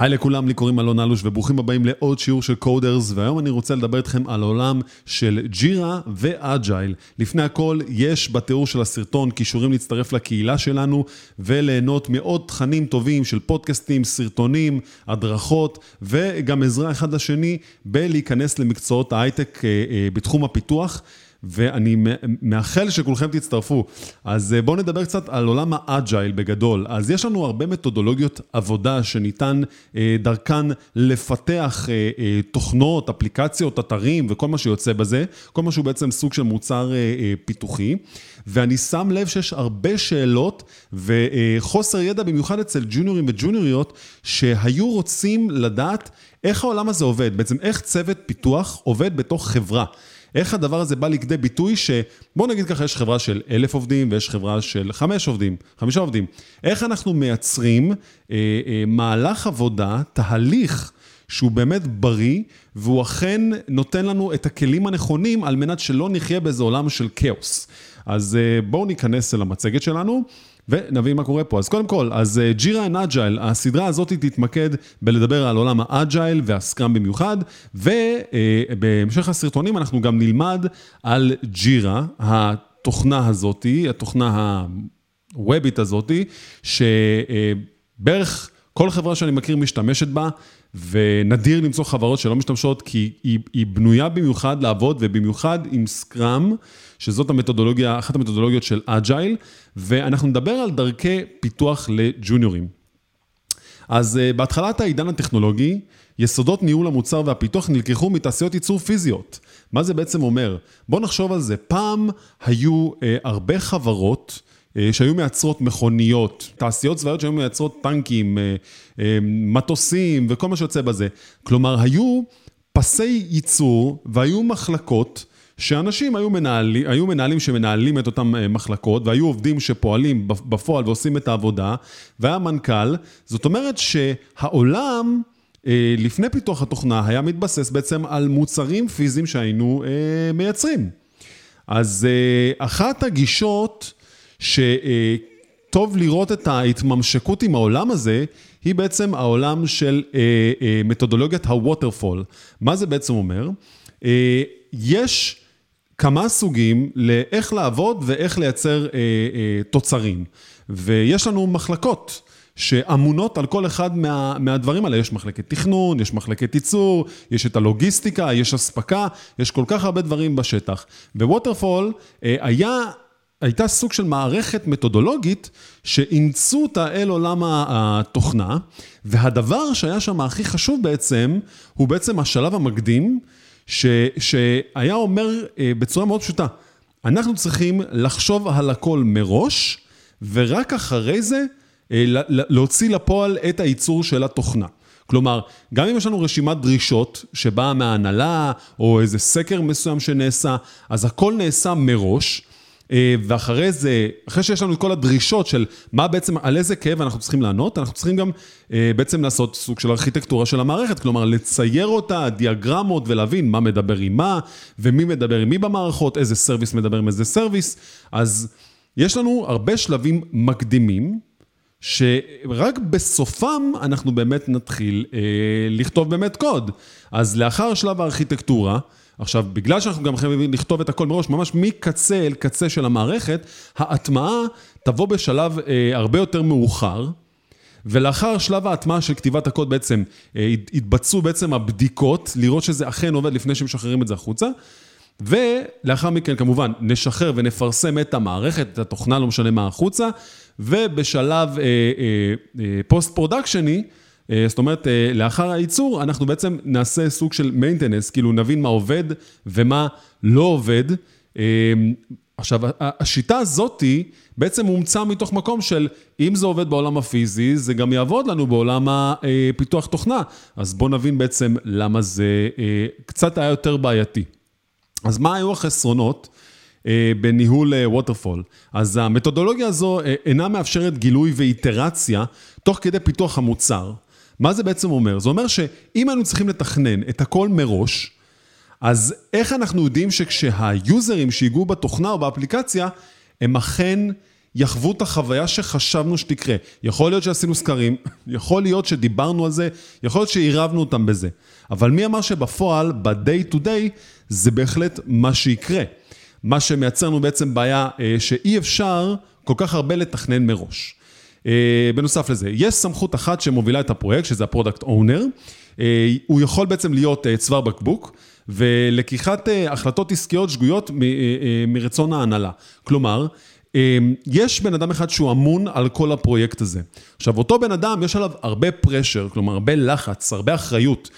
היי לכולם, לי קוראים אלון אלוש וברוכים הבאים לעוד שיעור של Coders והיום אני רוצה לדבר איתכם על עולם של Jira ו Agile. לפני הכל, יש בתיאור של הסרטון קישורים להצטרף לקהילה שלנו וליהנות מעוד תכנים טובים של פודקאסטים, סרטונים, הדרכות וגם עזרה אחד לשני בלהיכנס למקצועות ההייטק אה, אה, בתחום הפיתוח. ואני מאחל שכולכם תצטרפו. אז אה, בואו נדבר קצת על עולם ה Agile בגדול. אז יש לנו הרבה מתודולוגיות עבודה שניתן אה, דרכן לפתח אה, תוכנות, אפליקציות, אתרים וכל מה שיוצא בזה, כל מה שהוא בעצם סוג של מוצר פיתוחי. ואני שם לב שיש הרבה שאלות וחוסר ידע, במיוחד אצל ג'וניורים וג'וניוריות, שהיו רוצים לדעת איך העולם הזה עובד, בעצם איך צוות פיתוח עובד בתוך חברה. איך הדבר הזה בא לכדי ביטוי שבוא נגיד ככה, יש חברה של אלף עובדים ויש חברה של חמש עובדים, חמישה עובדים. איך אנחנו מייצרים אה, אה, מהלך עבודה, תהליך שהוא באמת בריא, והוא אכן נותן לנו את הכלים הנכונים על מנת שלא נחיה באיזה עולם של כאוס. אז אה, בואו ניכנס אל המצגת שלנו. ונבין מה קורה פה. אז קודם כל, אז Jira and Agile, הסדרה הזאת תתמקד בלדבר על עולם ה Agile וה Scrum במיוחד, ובהמשך הסרטונים אנחנו גם נלמד על Jira, התוכנה הזאת, התוכנה הוובית הזאת, שבערך כל חברה שאני מכיר משתמשת בה, ונדיר למצוא חברות שלא משתמשות, כי היא, היא בנויה במיוחד לעבוד, ובמיוחד עם סקראם, שזאת המתודולוגיה, אחת המתודולוגיות של אג'ייל, ואנחנו נדבר על דרכי פיתוח לג'וניורים. אז uh, בהתחלת העידן הטכנולוגי, יסודות ניהול המוצר והפיתוח נלקחו מתעשיות ייצור פיזיות. מה זה בעצם אומר? בואו נחשוב על זה. פעם היו uh, הרבה חברות, אה, שהיו מייצרות מכוניות, תעשיות צבאיות שהיו מייצרות טנקים, אה, אה, מטוסים וכל מה שיוצא בזה. כלומר, היו פסי ייצור והיו מחלקות שאנשים היו מנהלים, היו מנהלים שמנהלים את אותן מחלקות והיו עובדים שפועלים בפועל ועושים את העבודה והיה מנכ"ל. זאת אומרת שהעולם לפני פיתוח התוכנה היה מתבסס בעצם על מוצרים פיזיים שהיינו מייצרים. אז אחת הגישות שטוב לראות את ההתממשקות עם העולם הזה, היא בעצם העולם של אה, אה, מתודולוגיית הווטרפול. מה זה בעצם אומר? אה, יש כמה סוגים לאיך לעבוד ואיך לייצר תוצרים. ויש לנו מחלקות. שאמונות על כל אחד מה, מהדברים האלה. יש מחלקת תכנון, יש מחלקת ייצור, יש את הלוגיסטיקה, יש אספקה, יש כל כך הרבה דברים בשטח. בווטרפול היה הייתה סוג של מערכת מתודולוגית שאימצו אותה אל עולם התוכנה, והדבר שהיה שם הכי חשוב בעצם, הוא בעצם השלב המקדים, ש, שהיה אומר אה, בצורה מאוד פשוטה, אנחנו צריכים לחשוב על הכל מראש, ורק אחרי זה אה, להוציא לפועל את הייצור של התוכנה. כלומר, גם אם יש לנו רשימת דרישות שבאה מההנהלה, או איזה סקר מסוים שנעשה, אז הכל נעשה מראש. אה, ואחרי זה, אחרי שיש לנו את כל הדרישות של מה בעצם, על איזה כאב אנחנו צריכים לענות, אנחנו צריכים גם אה, בעצם לעשות סוג של ארכיטקטורה של המערכת, כלומר לצייר אותה, דיאגרמות ולהבין מה מדבר עם מה, ומי מדבר עם מי במערכות, איזה service מדבר עם איזה service. אז יש לנו הרבה שלבים מקדימים, שרק בסופם אנחנו באמת נתחיל אה, לכתוב באמת קוד. אז לאחר שלב הארכיטקטורה, עכשיו, בגלל שאנחנו גם חייבים לכתוב את הכל מראש, ממש מקצה אל קצה של המערכת, ההטמעה תבוא בשלב אה, הרבה יותר מאוחר. ולאחר שלב ההטמעה של כתיבת הקוד בעצם, אה, התבצעו בעצם הבדיקות, לראות שזה אכן עובד לפני שמשחררים את זה החוצה. ולאחר מכן כמובן נשחרר ונפרסם את המערכת, את התוכנה, לא משנה מה החוצה, ובשלב אה, אה, אה, פוסט פרודקשני, זאת אומרת, אה, לאחר הייצור, אנחנו בעצם נעשה סוג של maintenance, כאילו נבין מה עובד ומה לא עובד. אה, עכשיו, השיטה הזאתי בעצם הומצאה מתוך מקום של אם זה עובד בעולם הפיזי, זה גם יעבוד לנו בעולם הפיתוח תוכנה. אז בואו נבין בעצם למה זה קצת היה יותר בעייתי. אז מה היו החסרונות? בניהול ווטרפול. אז המתודולוגיה הזו אינה מאפשרת גילוי ואיטרציה תוך כדי פיתוח המוצר. מה זה בעצם אומר? זה אומר שאם היינו צריכים לתכנן את הכל מראש, אז איך אנחנו יודעים שכשהיוזרים שהיגעו בתוכנה או באפליקציה, הם אכן יחוו את החוויה שחשבנו שתקרה. יכול להיות שעשינו סקרים, יכול להיות שדיברנו על זה, יכול להיות שעירבנו אותם בזה. אבל מי אמר שבפועל, ב-day to day, זה בהחלט מה שיקרה. מה שמייצר לנו בעצם בעיה אה, שאי אפשר כל כך הרבה לתכנן מראש. אה, בנוסף לזה, יש סמכות אחת שמובילה את הפרויקט, שזה ה product owner. אה, הוא יכול בעצם להיות צוואר בקבוק, ולקיחת החלטות עסקיות שגויות מרצון ההנהלה. כלומר, יש בן אדם אחד שהוא אמון על כל הפרויקט הזה. עכשיו, אותו בן אדם, יש עליו הרבה פרשר, כלומר, הרבה לחץ, הרבה אחריות.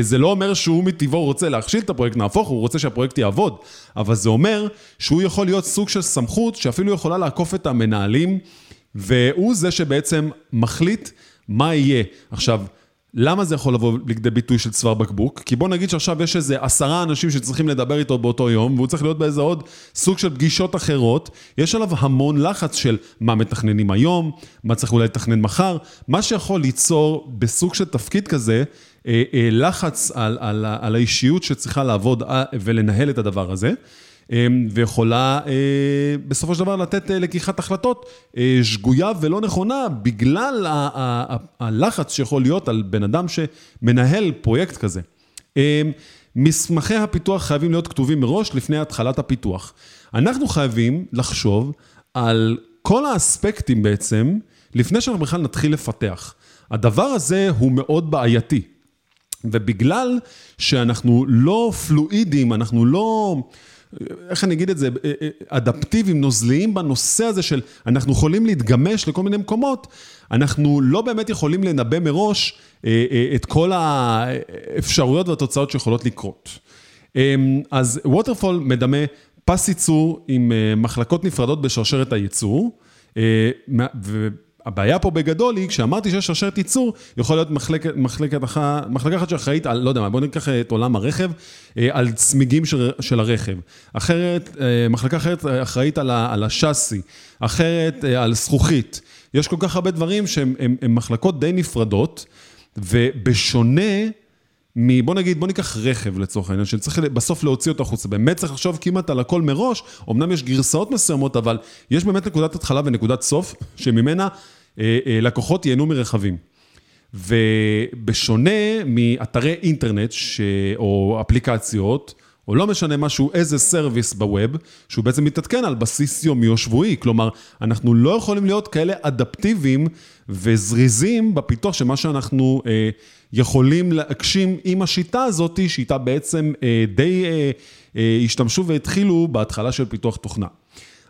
זה לא אומר שהוא מטבעו רוצה להכשיל את הפרויקט, נהפוך, הוא רוצה שהפרויקט יעבוד, אבל זה אומר שהוא יכול להיות סוג של סמכות שאפילו יכולה לעקוף את המנהלים, והוא זה שבעצם מחליט מה יהיה. עכשיו, למה זה יכול לבוא לכדי ביטוי של צוואר בקבוק? כי בוא נגיד שעכשיו יש איזה עשרה אנשים שצריכים לדבר איתו באותו יום, והוא צריך להיות באיזה עוד סוג של פגישות אחרות. יש עליו המון לחץ של מה מתכננים היום, מה צריך אולי לתכנן מחר, מה שיכול ליצור בסוג של תפקיד כזה, אה, אה, לחץ על, על, על האישיות שצריכה לעבוד אה, ולנהל את הדבר הזה. ויכולה בסופו של דבר לתת לקיחת החלטות שגויה ולא נכונה בגלל הלחץ שיכול להיות על בן אדם שמנהל פרויקט כזה. מסמכי הפיתוח חייבים להיות כתובים מראש לפני התחלת הפיתוח. אנחנו חייבים לחשוב על כל האספקטים בעצם, לפני שאנחנו בכלל נתחיל לפתח. הדבר הזה הוא מאוד בעייתי. ובגלל שאנחנו לא פלואידים, אנחנו לא, איך אני אגיד את זה, אדפטיביים, נוזליים בנושא הזה של אנחנו יכולים להתגמש לכל מיני מקומות, אנחנו לא באמת יכולים לנבא מראש אה, אה, את כל האפשרויות והתוצאות שיכולות לקרות. אמ, אז ווטרפול מדמה פס ייצור עם אה, מחלקות נפרדות בשרשרת הייצור, הבעיה פה בגדול היא, כשאמרתי שיש שרשרת ייצור, יכול להיות מחלקת, מחלקת אחת, מחלקה אחת שאחראית על, לא יודע מה, בואו ניקח את עולם הרכב, אה, על צמיגים של, של הרכב. אחרת, אה, מחלקה אחרת אחראית על, על השאסי, אחרת אה, על זכוכית. יש כל כך הרבה דברים הם מחלקות די נפרדות, ובשונה... בוא נגיד, בוא ניקח רכב לצורך העניין, שצריך בסוף להוציא אותו החוצה. באמת צריך לחשוב כמעט על הכל מראש, אמנם יש גרסאות מסוימות, אבל יש באמת נקודת התחלה ונקודת סוף, שממנה אה, אה, לקוחות ייהנו מרכבים. ובשונה מאתרי אינטרנט ש... או אפליקציות, או לא משנה משהו, איזה סרוויס בווב, שהוא בעצם מתעדכן על בסיס יומי או שבועי. כלומר, אנחנו לא יכולים להיות כאלה אדפטיביים וזריזים בפיתוח של מה שאנחנו אה, יכולים להגשים עם השיטה הזאת, שאיתה בעצם אה, די אה, אה, השתמשו והתחילו בהתחלה של פיתוח תוכנה.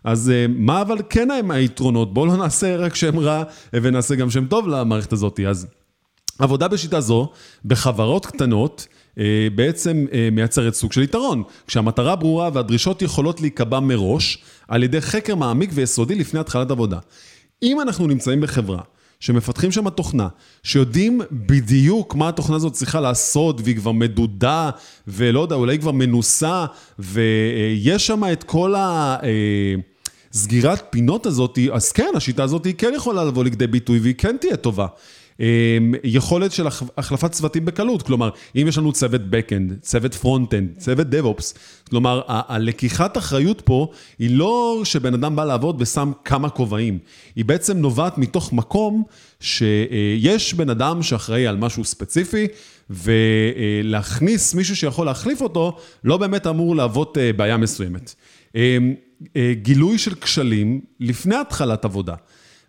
אז אה, מה אבל כן הם היתרונות? בואו לא נעשה רק שם רע ונעשה גם שם טוב למערכת הזאת. אז עבודה בשיטה זו, בחברות קטנות, אה, בעצם אה, מייצרת סוג של יתרון, כשהמטרה ברורה והדרישות יכולות להיקבע מראש על ידי חקר מעמיק ויסודי לפני התחלת עבודה. אם אנחנו נמצאים בחברה שמפתחים שם תוכנה, שיודעים בדיוק מה התוכנה הזאת צריכה לעשות, והיא כבר מדודה, ולא יודע, אולי כבר מנוסה, ויש שם את כל ה... סגירת פינות הזאת, אז כן, השיטה הזאת כן יכולה לבוא לכדי ביטוי והיא כן תהיה טובה. אמ, יכולת של החלפת צוותים בקלות, כלומר, אם יש לנו צוות Backend, צוות Frontend, צוות DevOps, כלומר, הלקיחת אחריות פה היא לא שבן אדם בא לעבוד ושם כמה כובעים, היא בעצם נובעת מתוך מקום שיש בן אדם שאחראי על משהו ספציפי, ולהכניס מישהו שיכול להחליף אותו, לא באמת אמור להוות אה, בעיה מסוימת. אה, גילוי של כשלים לפני התחלת עבודה.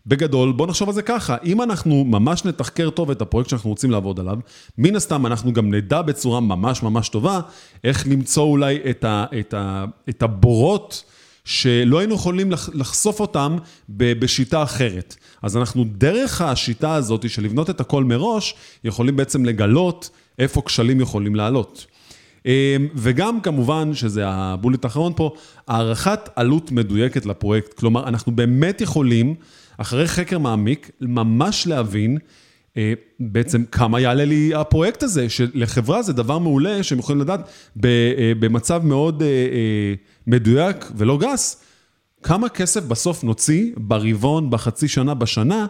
בגדול, בוא נחשוב על זה ככה, אם אנחנו ממש נתחקר טוב את הפרויקט שאנחנו רוצים לעבוד עליו, מן הסתם אנחנו גם נדע בצורה ממש ממש טובה איך למצוא אולי את, ה, את, ה, את הבורות שלא היינו יכולים לחשוף אותם בשיטה אחרת. אז אנחנו דרך השיטה הזאת של לבנות את הכל מראש, יכולים בעצם לגלות איפה כשלים יכולים לעלות. אמ, וגם כמובן, שזה הבולט האחרון פה, הערכת עלות מדויקת לפרויקט. כלומר, אנחנו באמת יכולים, אחרי חקר מעמיק, ממש להבין אה, בעצם כמה יעלה לי הפרויקט הזה, שלחברה זה דבר מעולה שהם יכולים לדעת אה, במצב מאוד אה, מדויק ולא גס, כמה כסף בסוף נוציא ברבעון, בחצי שנה, בשנה,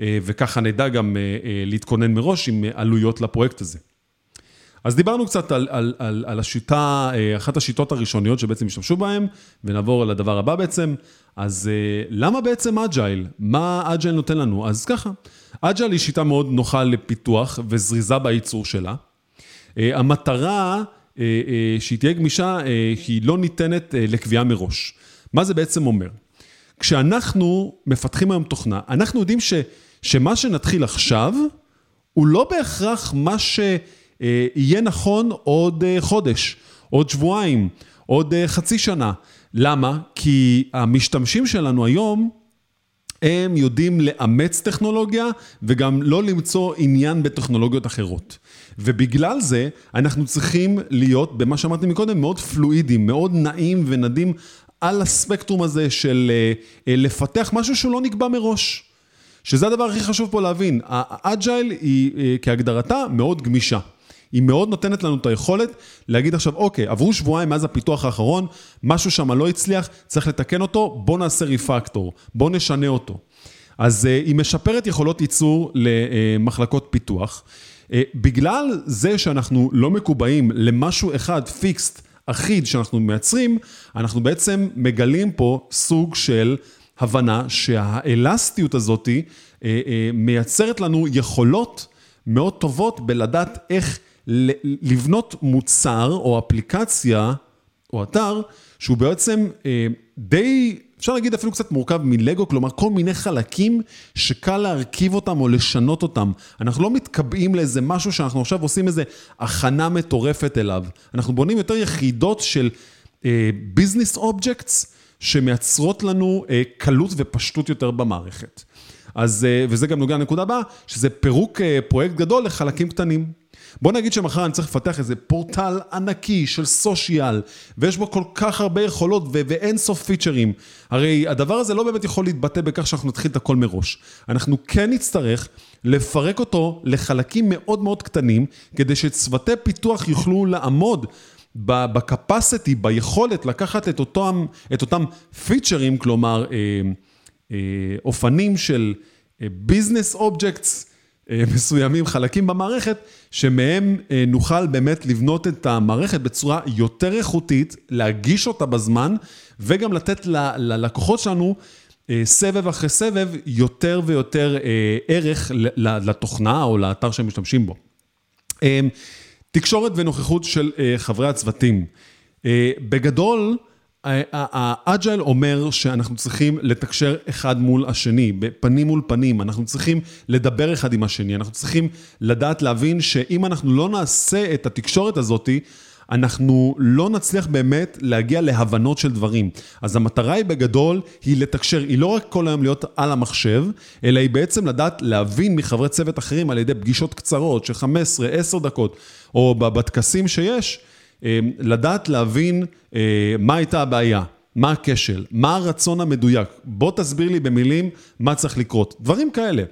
וככה נדע גם להתכונן מראש עם עלויות לפרויקט הזה. אז דיברנו קצת על, על, על, על השיטה, אה, אחת השיטות הראשוניות שבעצם השתמשו בהן, ונעבור לדבר הבא בעצם. אז אה, למה בעצם Agile? מה Agile נותן לנו? אז ככה, Agile היא שיטה מאוד נוחה לפיתוח וזריזה בייצור שלה. אה, המטרה שהיא תהיה גמישה, היא לא ניתנת לקביעה מראש. מה זה בעצם אומר? כשאנחנו מפתחים היום תוכנה, אנחנו יודעים ש, שמה שנתחיל עכשיו, הוא לא בהכרח מה שיהיה נכון עוד אה, חודש, עוד שבועיים, עוד אה, חצי שנה. למה? כי המשתמשים שלנו היום, הם יודעים לאמץ טכנולוגיה וגם לא למצוא עניין בטכנולוגיות אחרות. ובגלל זה אנחנו צריכים להיות, במה שאמרתי מקודם, מאוד פלואידים, מאוד נעים ונדים על הספקטרום הזה של אה, לפתח משהו שהוא לא נקבע מראש. שזה הדבר הכי חשוב פה להבין. ה Agile היא אה, כהגדרתה מאוד גמישה. היא מאוד נותנת לנו את היכולת להגיד עכשיו, אוקיי, עברו שבועיים מאז הפיתוח האחרון, משהו שם לא הצליח, צריך לתקן אותו, בוא נעשה refactor, בוא נשנה אותו. אז אה, היא משפרת יכולות ייצור למחלקות פיתוח. אה, בגלל זה שאנחנו לא מקובעים למשהו אחד fixed, אחיד שאנחנו מייצרים, אנחנו בעצם מגלים פה סוג של הבנה שהאלסטיות הזאת אה, אה, מייצרת לנו יכולות מאוד טובות בלדעת איך לבנות מוצר או אפליקציה או אתר שהוא בעצם אה, די, אפשר להגיד אפילו קצת מורכב מלגו, כלומר כל מיני חלקים שקל להרכיב אותם או לשנות אותם. אנחנו לא מתקבעים לאיזה משהו שאנחנו עכשיו עושים איזה הכנה מטורפת אליו. אנחנו בונים יותר יחידות של business אה, objects. שמייצרות לנו אה, קלות ופשטות יותר במערכת. אז, אה, וזה גם נוגע לנקודה הבאה, שזה פירוק פרויקט גדול לחלקים קטנים. בוא נגיד שמחר אני צריך לפתח איזה פורטל ענקי של social, ויש בו כל כך הרבה יכולות ו- ואין סוף פיצ'רים. הרי הדבר הזה לא באמת יכול להתבטא בכך שאנחנו נתחיל את הכל מראש. אנחנו כן נצטרך לפרק אותו לחלקים מאוד מאוד קטנים, כדי שצוותי פיתוח יוכלו לעמוד ב capacity, ביכולת לקחת את אותם, את אותם פיצ'רים, כלומר, אה, אה, אופנים של business אה, objects מסוימים, חלקים במערכת, שמהם נוכל באמת לבנות את המערכת בצורה יותר איכותית, להגיש אותה בזמן, וגם לתת ללקוחות שלנו סבב אחרי סבב יותר ויותר ערך לתוכנה או לאתר שהם משתמשים בו. תקשורת ונוכחות של אה, חברי הצוותים. אה, בגדול, האג'ייל אומר שאנחנו צריכים לתקשר אחד מול השני, פנים מול פנים, אנחנו צריכים לדבר אחד עם השני, אנחנו צריכים לדעת להבין שאם אנחנו לא נעשה את התקשורת הזאתי, אנחנו לא נצליח באמת להגיע להבנות של דברים. אז המטרה היא בגדול, היא לתקשר, היא לא רק כל היום להיות על המחשב, אלא היא בעצם לדעת להבין מחברי צוות אחרים על ידי פגישות קצרות של 15-10 דקות, או בטקסים שיש, לדעת להבין אה, מה הייתה הבעיה. מה הכשל? מה הרצון המדויק? בוא תסביר לי במילים מה צריך לקרות. דברים כאלה.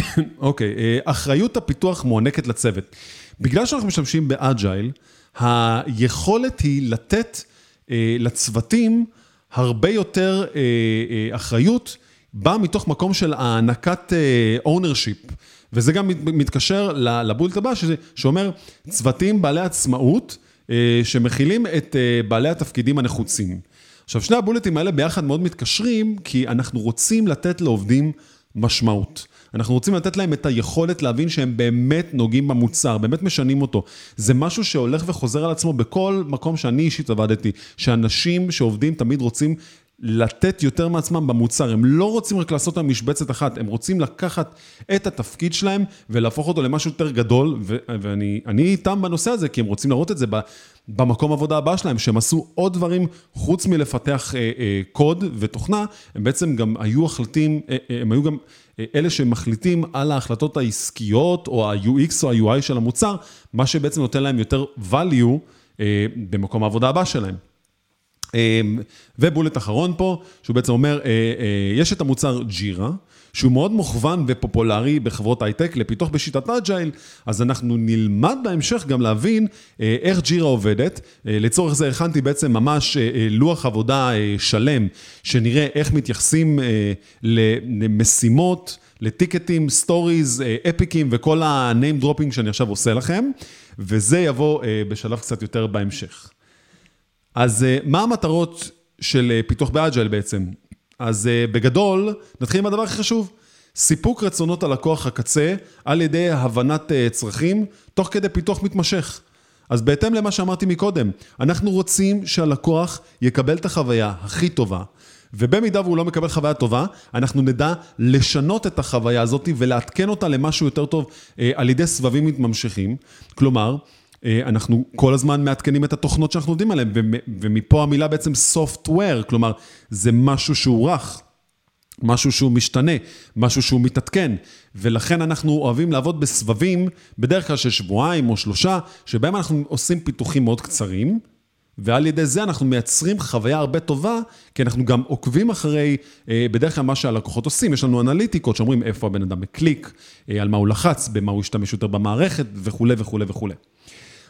אוקיי, אה, אחריות הפיתוח מוענקת לצוות. בגלל שאנחנו משתמשים באג'ייל, היכולת היא לתת אה, לצוותים הרבה יותר אחריות, באה מתוך מקום של הענקת ownership. וזה גם מתקשר לבולט הבא, שאומר, צוותים בעלי עצמאות, שמכילים את בעלי התפקידים הנחוצים. עכשיו, שני הבולטים האלה ביחד מאוד מתקשרים, כי אנחנו רוצים לתת לעובדים משמעות. אנחנו רוצים לתת להם את היכולת להבין שהם באמת נוגעים במוצר, באמת משנים אותו. זה משהו שהולך וחוזר על עצמו בכל מקום שאני אישית עבדתי, שאנשים שעובדים תמיד רוצים לתת יותר מעצמם במוצר, הם לא רוצים רק לעשות להם משבצת אחת, הם רוצים לקחת את התפקיד שלהם ולהפוך אותו למשהו יותר גדול, ו- ואני איתם בנושא הזה, כי הם רוצים להראות את זה במקום עבודה הבא שלהם, שהם עשו עוד דברים חוץ מלפתח אה, אה, קוד ותוכנה, הם בעצם גם היו החלטים, אה, אה, הם היו גם אה, אלה שמחליטים על ההחלטות העסקיות, או ה-UX או ה-UI של המוצר, מה שבעצם נותן להם יותר value אה, במקום העבודה הבא שלהם. אמ, ו bullet אחרון פה, שהוא בעצם אומר, אה, אה, יש את המוצר Jira, שהוא מאוד מוכוון ופופולרי בחברות הייטק לפיתוח בשיטת Agile, אז אנחנו נלמד בהמשך גם להבין אה, איך Jira עובדת. לצורך זה הכנתי בעצם ממש לוח עבודה שלם, שנראה איך מתייחסים למשימות. לטיקטים, stories, אפיקים וכל ה-name dropping שאני עכשיו עושה לכם, וזה יבוא בשלב קצת יותר בהמשך. אז מה המטרות של פיתוח באג'ייל בעצם? אז uh, בגדול, נתחיל עם הדבר הכי חשוב. סיפוק רצונות הלקוח הקצה על ידי הבנת צרכים, תוך כדי פיתוח מתמשך. אז בהתאם למה שאמרתי מקודם, אנחנו רוצים שהלקוח יקבל את החוויה הכי טובה, ובמידה והוא לא מקבל חוויה טובה, אנחנו נדע לשנות את החוויה הזאת ולעדכן אותה למשהו יותר טוב על ידי סבבים מתמשכים. כלומר, אה, אנחנו כל הזמן מעדכנים את התוכנות שאנחנו עובדים עליהן, ומפה המילה בעצם software, כלומר, זה משהו שהוא רך. משהו שהוא משתנה, משהו שהוא מתעדכן, ולכן אנחנו אוהבים לעבוד בסבבים, בדרך כלל של שבועיים או שלושה, שבהם אנחנו עושים פיתוחים מאוד קצרים, ועל ידי זה אנחנו מייצרים חוויה הרבה טובה, כי אנחנו גם עוקבים אחרי, אה, בדרך כלל מה שהלקוחות עושים, יש לנו אנליטיקות שאומרים איפה הבן אדם מקליק, אה, על מה הוא לחץ, במה הוא ישתמש יותר במערכת וכולי וכולי וכולי.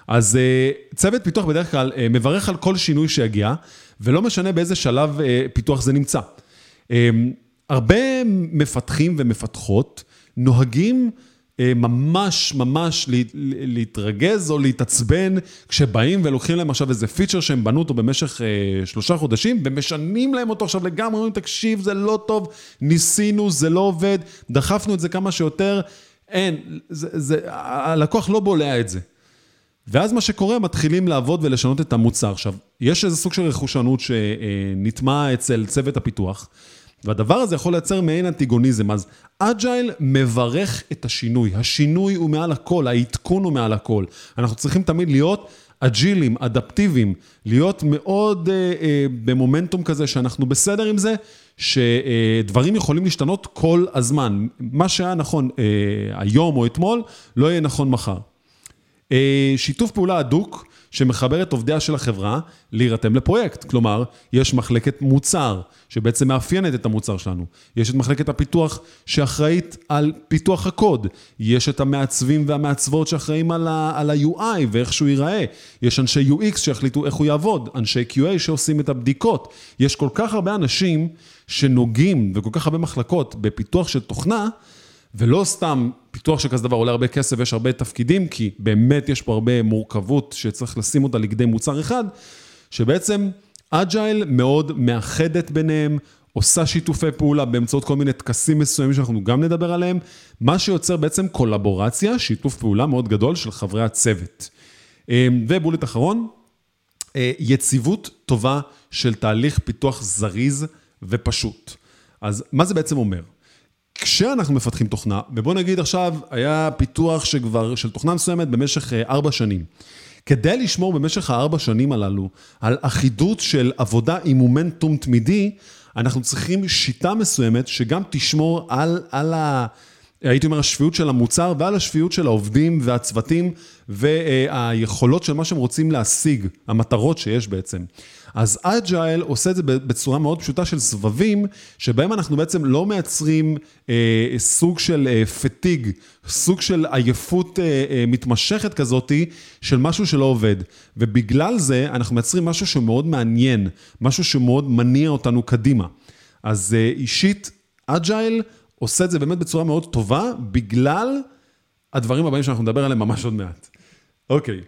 אז אה, צוות פיתוח בדרך כלל אה, מברך על כל שינוי שיגיע, ולא משנה באיזה שלב אה, פיתוח זה נמצא. הרבה מפתחים ומפתחות נוהגים ממש ממש להתרגז או להתעצבן כשבאים ולוקחים להם עכשיו איזה פיצ'ר שהם בנו אותו במשך שלושה חודשים ומשנים להם אותו עכשיו לגמרי, אומרים תקשיב זה לא טוב, ניסינו, זה לא עובד, דחפנו את זה כמה שיותר, אין, זה, זה, הלקוח לא בולע את זה. ואז מה שקורה, מתחילים לעבוד ולשנות את המוצר. עכשיו, יש איזה סוג של רכושנות שנטמע אצל צוות הפיתוח, והדבר הזה יכול לייצר מעין אנטיגוניזם. אז אג'ייל מברך את השינוי. השינוי הוא מעל הכל, העדכון הוא מעל הכל. אנחנו צריכים תמיד להיות אג'ילים, אדפטיביים, להיות מאוד אה, אה, במומנטום כזה שאנחנו בסדר עם זה, שדברים יכולים להשתנות כל הזמן. מה שהיה נכון אה, היום או אתמול, לא יהיה נכון מחר. אה, שיתוף פעולה הדוק שמחבר את עובדיה של החברה להירתם לפרויקט. כלומר, יש מחלקת מוצר שבעצם מאפיינת את המוצר שלנו. יש את מחלקת הפיתוח שאחראית על פיתוח הקוד. יש את המעצבים והמעצבות שאחראים על ה-UI ואיך שהוא ייראה. יש אנשי UX שיחליטו איך הוא יעבוד. אנשי QA שעושים את הבדיקות. יש כל כך הרבה אנשים שנוגעים וכל כך הרבה מחלקות בפיתוח של תוכנה, ולא סתם פיתוח של כזה דבר עולה הרבה כסף ויש הרבה תפקידים, כי באמת יש פה הרבה מורכבות שצריך לשים אותה לכדי מוצר אחד, שבעצם אג'ייל מאוד מאחדת ביניהם, עושה שיתופי פעולה באמצעות כל מיני טקסים מסוימים שאנחנו גם נדבר עליהם, מה שיוצר בעצם קולבורציה, שיתוף פעולה מאוד גדול של חברי הצוות. אמ, ובולט אחרון, אה, יציבות טובה של תהליך פיתוח זריז ופשוט. אז מה זה בעצם אומר? כשאנחנו מפתחים תוכנה, ובוא נגיד עכשיו, היה פיתוח שכבר, של תוכנה מסוימת במשך אה, ארבע שנים. כדי לשמור במשך הארבע שנים הללו על אחידות של עבודה עם מומנטום תמידי, אנחנו צריכים שיטה מסוימת שגם תשמור על, על ה... הייתי אומר, השפיות של המוצר ועל השפיות של העובדים והצוותים והיכולות של מה שהם רוצים להשיג, המטרות שיש בעצם. אז אג'ייל עושה את זה בצורה מאוד פשוטה של סבבים, שבהם אנחנו בעצם לא מייצרים אה, סוג של אה, פטיג, סוג של עייפות אה, אה, מתמשכת כזאתי, של משהו שלא עובד. ובגלל זה אנחנו מייצרים משהו שמאוד מעניין, משהו שמאוד מניע אותנו קדימה. אז אה, אישית, Agile עושה את זה באמת בצורה מאוד טובה, בגלל הדברים הבאים שאנחנו נדבר עליהם ממש עוד מעט. אוקיי,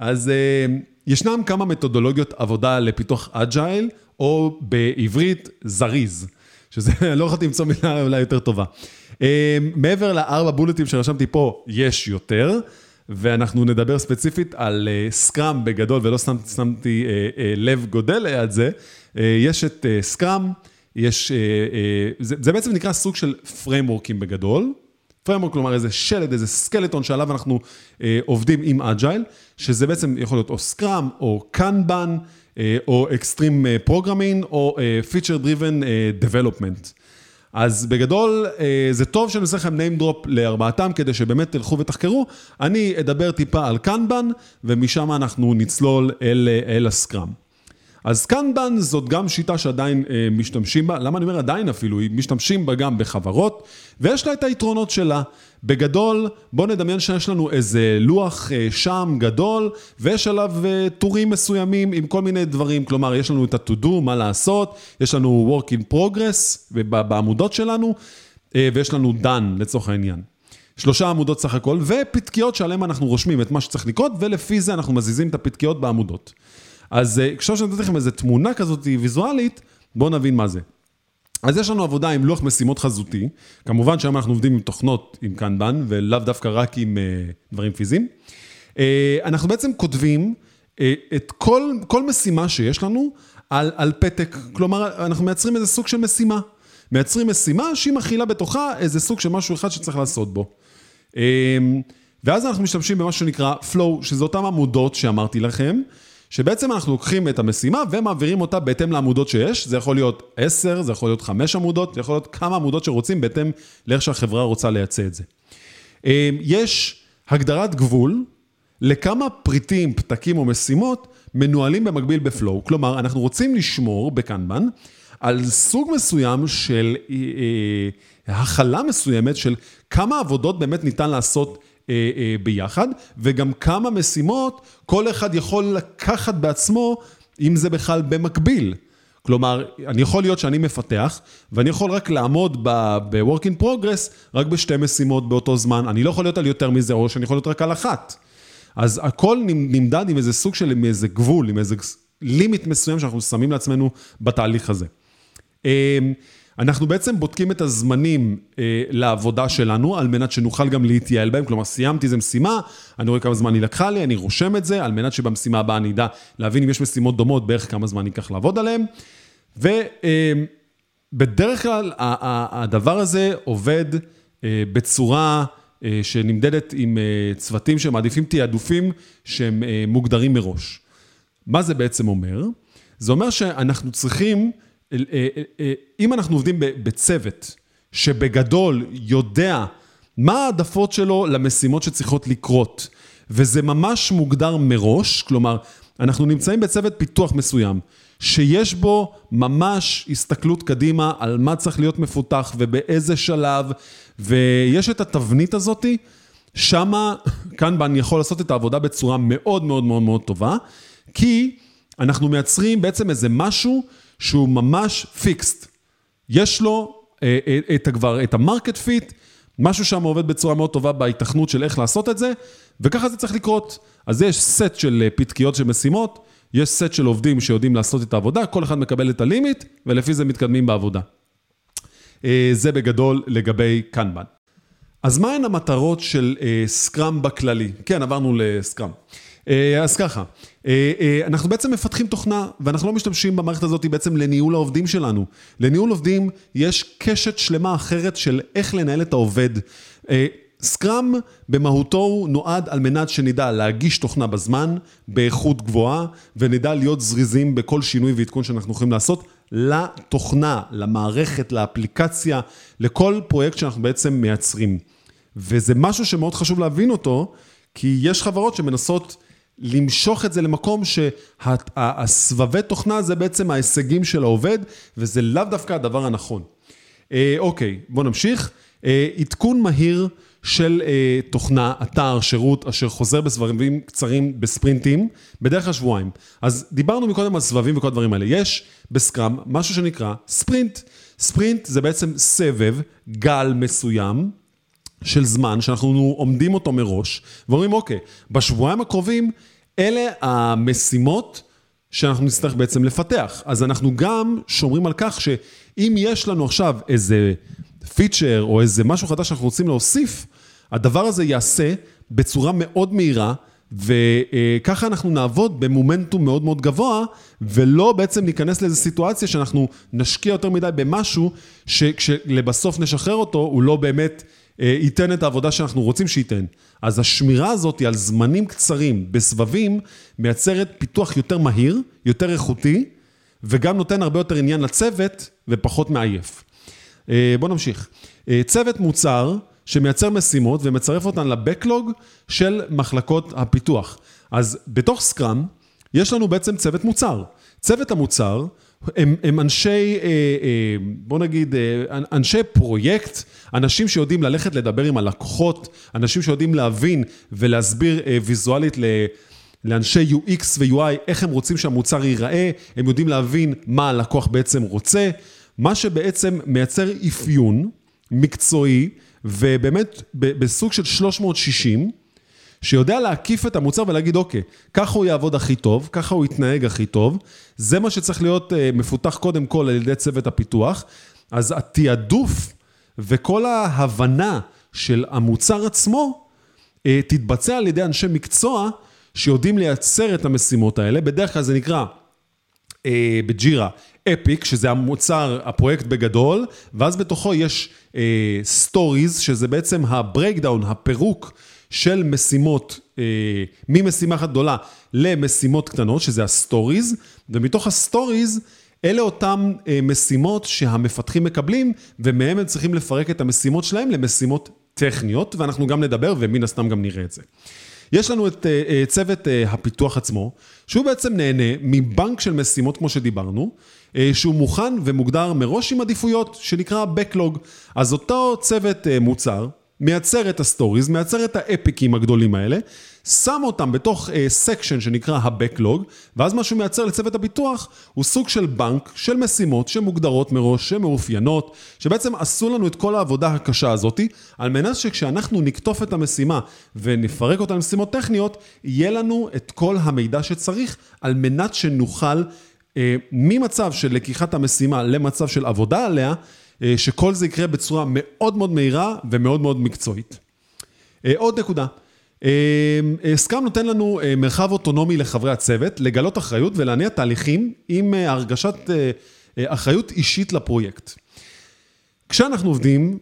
אז אה, ישנם כמה מתודולוגיות עבודה לפיתוח Agile, או בעברית זריז, שזה, לא יכולתי למצוא מילה אולי יותר טובה. אה, מעבר לארבע בולטים שרשמתי פה, יש יותר, ואנחנו נדבר ספציפית על Scrum אה, בגדול, ולא סתם שמתי לב גדול ליד זה. יש את Scrum, יש, זה, זה בעצם נקרא סוג של פריימורקים בגדול. framework, כלומר איזה שלד, איזה skeleton שעליו אנחנו אה, עובדים עם Agile, שזה בעצם יכול להיות או Scrum, או Kanban, אה, או Extreme Programming, או Feature Driven Development. אז בגדול, אה, זה טוב שאני עושה לכם name drop לארבעתם, כדי שבאמת תלכו ותחקרו. אני אדבר טיפה על קנבן, ומשם אנחנו נצלול אל, אל הסקראם. אז קנבן זאת גם שיטה שעדיין אה, משתמשים בה, למה אני אומר עדיין אפילו, משתמשים בה גם בחברות, ויש לה את היתרונות שלה. בגדול, בואו נדמיין שיש לנו איזה לוח אה, שם גדול, ויש עליו אה, טורים מסוימים עם כל מיני דברים, כלומר, יש לנו את ה-to-do, מה לעשות, יש לנו work in progress בעמודות שלנו, ויש לנו done לצורך העניין. שלושה עמודות סך הכל, ופתקיות שעליהן אנחנו רושמים את מה שצריך לקרות, ולפי זה אנחנו מזיזים את הפתקיות בעמודות. אז עכשיו שאני נותן לכם איזו תמונה כזאת ויזואלית, בואו נבין מה זה. אז יש לנו עבודה עם לוח משימות חזותי, כמובן שהיום אנחנו עובדים עם תוכנות עם קנבן, ולאו דווקא רק עם uh, דברים פיזיים. Uh, אנחנו בעצם כותבים uh, את כל, כל משימה שיש לנו על, על פתק, כלומר, אנחנו מייצרים איזה סוג של משימה. מייצרים משימה שהיא מכילה בתוכה איזה סוג של משהו אחד שצריך לעשות בו. Uh, ואז אנחנו משתמשים במה שנקרא flow, שזה אותם עמודות שאמרתי לכם, שבעצם אנחנו לוקחים את המשימה ומעבירים אותה בהתאם לעמודות שיש, זה יכול להיות 10, זה יכול להיות 5 עמודות, זה יכול להיות כמה עמודות שרוצים בהתאם לאיך שהחברה רוצה לייצא את זה. אמ, יש הגדרת גבול לכמה פריטים, פתקים או משימות מנוהלים במקביל בפלואו. כלומר, אנחנו רוצים לשמור בקנבן על סוג מסוים של אה, אה, הכלה מסוימת של כמה עבודות באמת ניתן לעשות אה, אה, ביחד, וגם כמה משימות כל אחד יכול לקחת בעצמו, אם זה בכלל במקביל. כלומר, אני יכול להיות שאני מפתח, ואני יכול רק לעמוד ב-work in progress רק בשתי משימות באותו זמן, אני לא יכול להיות על יותר מזה, או שאני יכול להיות רק על אחת. אז הכל נמדד עם איזה סוג של, עם איזה גבול, עם איזה לימיט מסוים שאנחנו שמים לעצמנו בתהליך הזה. אנחנו בעצם בודקים את הזמנים אה, לעבודה שלנו, על מנת שנוכל גם להתייעל בהם, כלומר סיימתי איזה משימה, אני רואה כמה זמן היא לקחה לי, אני רושם את זה, על מנת שבמשימה הבאה אני אדע להבין אם יש משימות דומות, בערך כמה זמן ייקח לעבוד עליהן. ובדרך אה, כלל הדבר הזה עובד אה, בצורה אה, שנמדדת עם אה, צוותים שמעדיפים תעדופים שהם אה, מוגדרים מראש. מה זה בעצם אומר? זה אומר שאנחנו צריכים... אה, אה, אה, אם אנחנו עובדים בצוות שבגדול יודע מה העדפות שלו למשימות שצריכות לקרות, וזה ממש מוגדר מראש, כלומר, אנחנו נמצאים בצוות פיתוח מסוים, שיש בו ממש הסתכלות קדימה על מה צריך להיות מפותח ובאיזה שלב, ויש את התבנית הזאתי, שמה Kanban יכול לעשות את העבודה בצורה מאוד מאוד מאוד מאוד טובה, כי אנחנו מייצרים בעצם איזה משהו שהוא ממש fixed. יש לו אה, אה, את כבר, את ה market fit, משהו שם עובד בצורה מאוד טובה בהיתכנות של איך לעשות את זה, וככה זה צריך לקרות. אז יש סט של אה, פתקיות של משימות, יש סט של עובדים שיודעים לעשות את העבודה, כל אחד מקבל את ה limit, ולפי זה מתקדמים בעבודה. זה בגדול לגבי קנבן. אז מהן המטרות של סקראם בכללי? כן, עברנו לסקראם. אה, אז ככה, אה, אה, אנחנו בעצם מפתחים תוכנה, ואנחנו לא משתמשים במערכת הזאת בעצם לניהול העובדים שלנו. לניהול עובדים יש קשת שלמה אחרת של איך לנהל את העובד. סקראם במהותו נועד על מנת שנדע להגיש תוכנה בזמן, באיכות גבוהה, ונדע להיות זריזים בכל שינוי ועדכון שאנחנו יכולים לעשות לתוכנה, למערכת, לאפליקציה, לכל פרויקט שאנחנו בעצם מייצרים. וזה משהו שמאוד חשוב להבין אותו, כי יש חברות שמנסות למשוך את זה למקום שהסבבי תוכנה זה בעצם ההישגים של העובד, וזה לאו דווקא הדבר הנכון. אה, אוקיי, בואו נמשיך. אה, עדכון מהיר של אה, תוכנה, אתר, שירות, אשר חוזר בסבבים קצרים בספרינטים, בדרך כלל שבועיים. אז דיברנו מקודם על סבבים וכל הדברים האלה. יש בסקראם משהו שנקרא ספרינט. ספרינט זה בעצם סבב, גל מסוים, של זמן, שאנחנו עומדים אותו מראש, ואומרים, אוקיי, בשבועיים הקרובים, אלה המשימות שאנחנו נצטרך בעצם לפתח. אז אנחנו גם שומרים על כך שאם יש לנו עכשיו איזה פיצ'ר או איזה משהו חדש שאנחנו רוצים להוסיף, הדבר הזה ייעשה בצורה מאוד מהירה, וככה אנחנו נעבוד במומנטום מאוד מאוד גבוה, ולא בעצם ניכנס לאיזו סיטואציה שאנחנו נשקיע יותר מדי במשהו, שכשלבסוף נשחרר אותו, הוא לא באמת... אה, ייתן את העבודה שאנחנו רוצים שייתן. אז השמירה הזאת על זמנים קצרים בסבבים מייצרת פיתוח יותר מהיר, יותר איכותי, וגם נותן הרבה יותר עניין לצוות ופחות מעייף. אה, בואו נמשיך. אה, צוות מוצר שמייצר משימות ומצרף אותן לבקלוג של מחלקות הפיתוח. אז בתוך סקראם יש לנו בעצם צוות מוצר. צוות המוצר הם, הם אנשי, אה, אה, בוא נגיד, אנשי פרויקט, אנשים שיודעים ללכת לדבר עם הלקוחות, אנשים שיודעים להבין ולהסביר ויזואלית ל... לאנשי UX ו-UI, איך הם רוצים שהמוצר ייראה, הם יודעים להבין מה הלקוח בעצם רוצה, מה שבעצם מייצר אפיון מקצועי, ובאמת בסוג של 360, שיודע להקיף את המוצר ולהגיד, אוקיי, ככה הוא יעבוד הכי טוב, ככה הוא יתנהג הכי טוב, זה מה שצריך להיות אה, מפותח קודם כל על ידי צוות הפיתוח. אז התעדוף וכל ההבנה של המוצר עצמו אה, תתבצע על ידי אנשי מקצוע שיודעים לייצר את המשימות האלה. בדרך כלל זה נקרא אה, ב Jira epic, שזה המוצר, הפרויקט בגדול, ואז בתוכו יש stories, שזה בעצם ה breakdown, הפירוק של משימות, אה, ממשימה אחת גדולה למשימות קטנות, שזה ה stories, ומתוך ה stories, אלה אותן אה, משימות שהמפתחים מקבלים, ומהם הם צריכים לפרק את המשימות שלהם למשימות טכניות, ואנחנו גם נדבר, ומן הסתם גם נראה את זה. יש לנו את אה, צוות הפיתוח עצמו, שהוא בעצם נהנה מבנק של משימות, כמו שדיברנו, שהוא מוכן ומוגדר מראש עם עדיפויות, שנקרא Backlog. אז אותו צוות מוצר, מייצר את ה stories, מייצר את האפיקים הגדולים האלה, שם אותם בתוך section uh, שנקרא ה-Backlog, ואז מה שהוא מייצר לצוות הפיתוח הוא סוג של בנק של משימות שמוגדרות מראש, שמאופיינות, שבעצם עשו לנו את כל העבודה הקשה הזאתי, על מנת שכשאנחנו נקטוף את המשימה ונפרק אותה למשימות טכניות, יהיה לנו את כל המידע שצריך, על מנת שנוכל uh, ממצב של לקיחת המשימה למצב של עבודה עליה, אה, שכל זה יקרה בצורה מאוד מאוד מהירה ומאוד מאוד מקצועית. אה, עוד נקודה, סקאם אה, נותן לנו מרחב אוטונומי לחברי הצוות, לגלות אחריות ולהניע תהליכים עם הרגשת אחריות אישית לפרויקט. כשאנחנו עובדים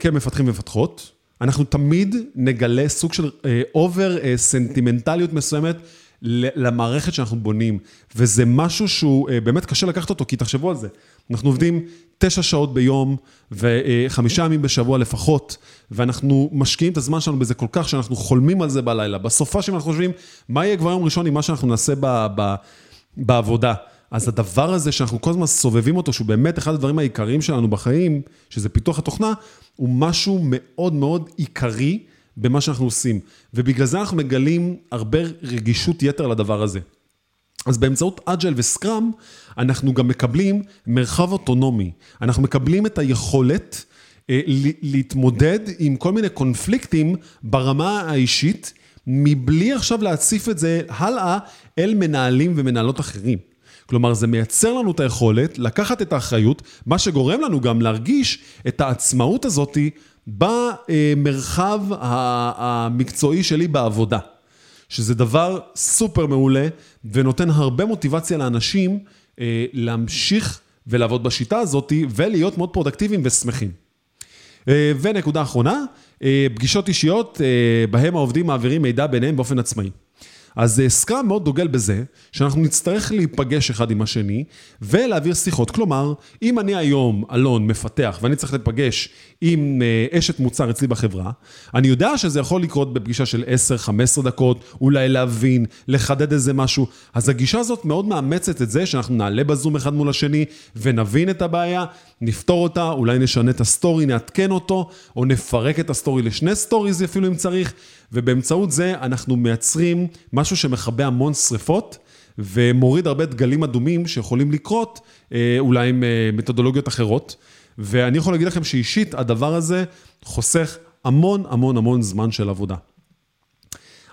כמפתחים ומפתחות, אנחנו תמיד נגלה סוג של אובר סנטימנטליות מסוימת למערכת שאנחנו בונים, וזה משהו שהוא באמת קשה לקחת אותו, כי תחשבו על זה. אנחנו עובדים תשע שעות ביום וחמישה ימים בשבוע לפחות, ואנחנו משקיעים את הזמן שלנו בזה כל כך שאנחנו חולמים על זה בלילה. בסופה שאנחנו חושבים, מה יהיה כבר יום ראשון עם מה שאנחנו נעשה ב, ב, בעבודה. אז הדבר הזה שאנחנו כל הזמן סובבים אותו, שהוא באמת אחד הדברים העיקריים שלנו בחיים, שזה פיתוח התוכנה, הוא משהו מאוד מאוד עיקרי במה שאנחנו עושים. ובגלל זה אנחנו מגלים הרבה רגישות יתר לדבר הזה. אז באמצעות אג'ל וסקראם, אנחנו גם מקבלים מרחב אוטונומי. אנחנו מקבלים את היכולת אה, להתמודד עם כל מיני קונפליקטים ברמה האישית, מבלי עכשיו להציף את זה הלאה אל מנהלים ומנהלות אחרים. כלומר, זה מייצר לנו את היכולת לקחת את האחריות, מה שגורם לנו גם להרגיש את העצמאות הזאתי במרחב המקצועי שלי בעבודה. שזה דבר סופר מעולה ונותן הרבה מוטיבציה לאנשים אה, להמשיך ולעבוד בשיטה הזאת ולהיות מאוד פרודקטיביים ושמחים. אה, ונקודה אחרונה, אה, פגישות אישיות אה, בהם העובדים מעבירים מידע ביניהם באופן עצמאי. אז Scrum מאוד דוגל בזה, שאנחנו נצטרך להיפגש אחד עם השני ולהעביר שיחות. כלומר, אם אני היום, אלון, מפתח, ואני צריך להיפגש עם אה, אשת מוצר אצלי בחברה, אני יודע שזה יכול לקרות בפגישה של 10-15 דקות, אולי להבין, לחדד איזה משהו. אז הגישה הזאת מאוד מאמצת את זה שאנחנו נעלה בזום אחד מול השני ונבין את הבעיה, נפתור אותה, אולי נשנה את ה story, נעדכן אותו, או נפרק את ה story לשני stories אפילו אם צריך, ובאמצעות זה אנחנו מייצרים משהו שמכבה המון שריפות. ומוריד הרבה דגלים אדומים שיכולים לקרות אה, אולי עם אה, מתודולוגיות אחרות. ואני יכול להגיד לכם שאישית הדבר הזה חוסך המון המון המון זמן של עבודה.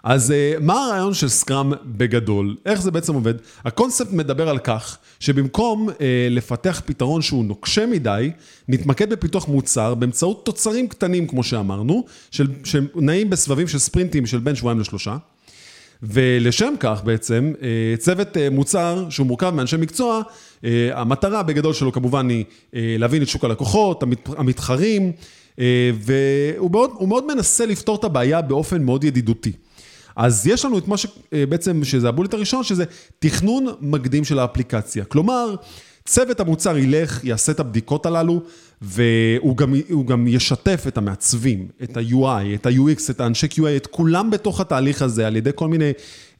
אז אה, מה הרעיון של סקראם בגדול? איך זה בעצם עובד? הקונספט מדבר על כך שבמקום אה, לפתח פתרון שהוא נוקשה מדי, נתמקד בפיתוח מוצר באמצעות תוצרים קטנים, כמו שאמרנו, של, שנעים בסבבים של ספרינטים של בין שבועיים לשלושה. ולשם כך בעצם, אה, צוות מוצר שהוא מורכב מאנשי מקצוע, המטרה בגדול שלו כמובן היא להבין את שוק הלקוחות, המתחרים, והוא מאוד, מאוד מנסה לפתור את הבעיה באופן מאוד ידידותי. אז יש לנו את מה שבעצם, שזה הבולט הראשון, שזה תכנון מקדים של האפליקציה. כלומר, צוות המוצר ילך, יעשה את הבדיקות הללו, והוא גם, גם ישתף את המעצבים, את ה-UI, את ה-UX, את האנשי QA, את כולם בתוך התהליך הזה, על ידי כל מיני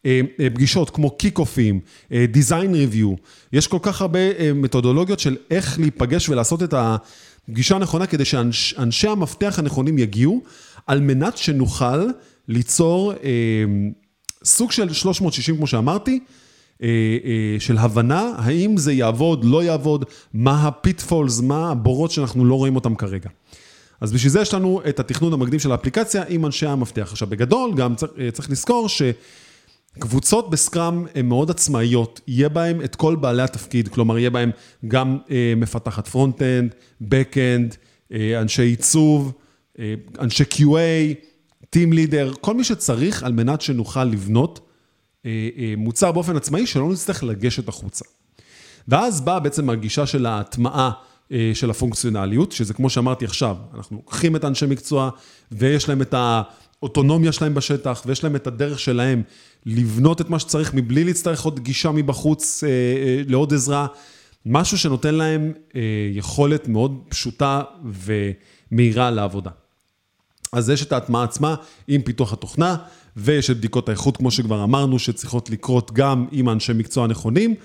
אה, אה, פגישות כמו קיק-אופים, אה, design review. יש כל כך הרבה אה, מתודולוגיות של איך להיפגש ולעשות את הפגישה הנכונה, כדי שאנשי המפתח הנכונים יגיעו, על מנת שנוכל ליצור אה, סוג של 360, כמו שאמרתי, אה, אה, של הבנה, האם זה יעבוד, לא יעבוד, מה ה pitfalls, מה הבורות שאנחנו לא רואים אותם כרגע. אז בשביל זה יש לנו את התכנון המקדים של האפליקציה עם אנשי המפתח. עכשיו, בגדול, גם צריך, אה, צריך לזכור שקבוצות ב Scrum הן מאוד עצמאיות, יהיה בהן את כל בעלי התפקיד, כלומר, יהיה בהן גם אה, מפתחת front-end, back-end, אה, אנשי עיצוב, אה, אנשי QA, Team Leader, כל מי שצריך על מנת שנוכל לבנות אה, אה, מוצר באופן עצמאי, שלא נצטרך לגשת החוצה. ואז באה בעצם הגישה של ההטמעה אה, של הפונקציונליות, שזה כמו שאמרתי עכשיו, אנחנו לוקחים את האנשי מקצוע ויש להם את האוטונומיה שלהם בשטח ויש להם את הדרך שלהם לבנות את מה שצריך מבלי להצטרך עוד גישה מבחוץ לעוד עזרה, משהו שנותן להם יכולת מאוד פשוטה ומהירה לעבודה. אז יש את ההטמעה עצמה עם פיתוח התוכנה. ויש את בדיקות האיכות, כמו שכבר אמרנו, שצריכות לקרות גם עם האנשי מקצוע הנכונים,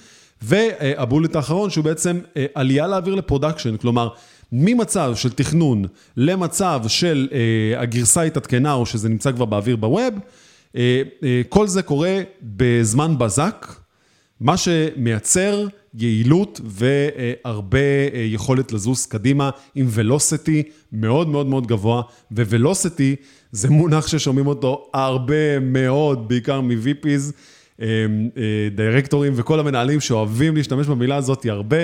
וה bullet האחרון, שהוא בעצם אה, עלייה להעביר ל production, כלומר, ממצב של תכנון למצב של אה, הגרסה התעדכנה, או שזה נמצא כבר באוויר ב web, אה, כל זה קורה בזמן בזק, מה שמייצר יעילות והרבה יכולת לזוז קדימה עם velocity מאוד מאוד מאוד גבוה, ו velocity זה מונח ששומעים אותו הרבה מאוד, בעיקר מ-VPs, אה, אה, דירקטורים וכל המנהלים שאוהבים להשתמש במילה הזאת הרבה,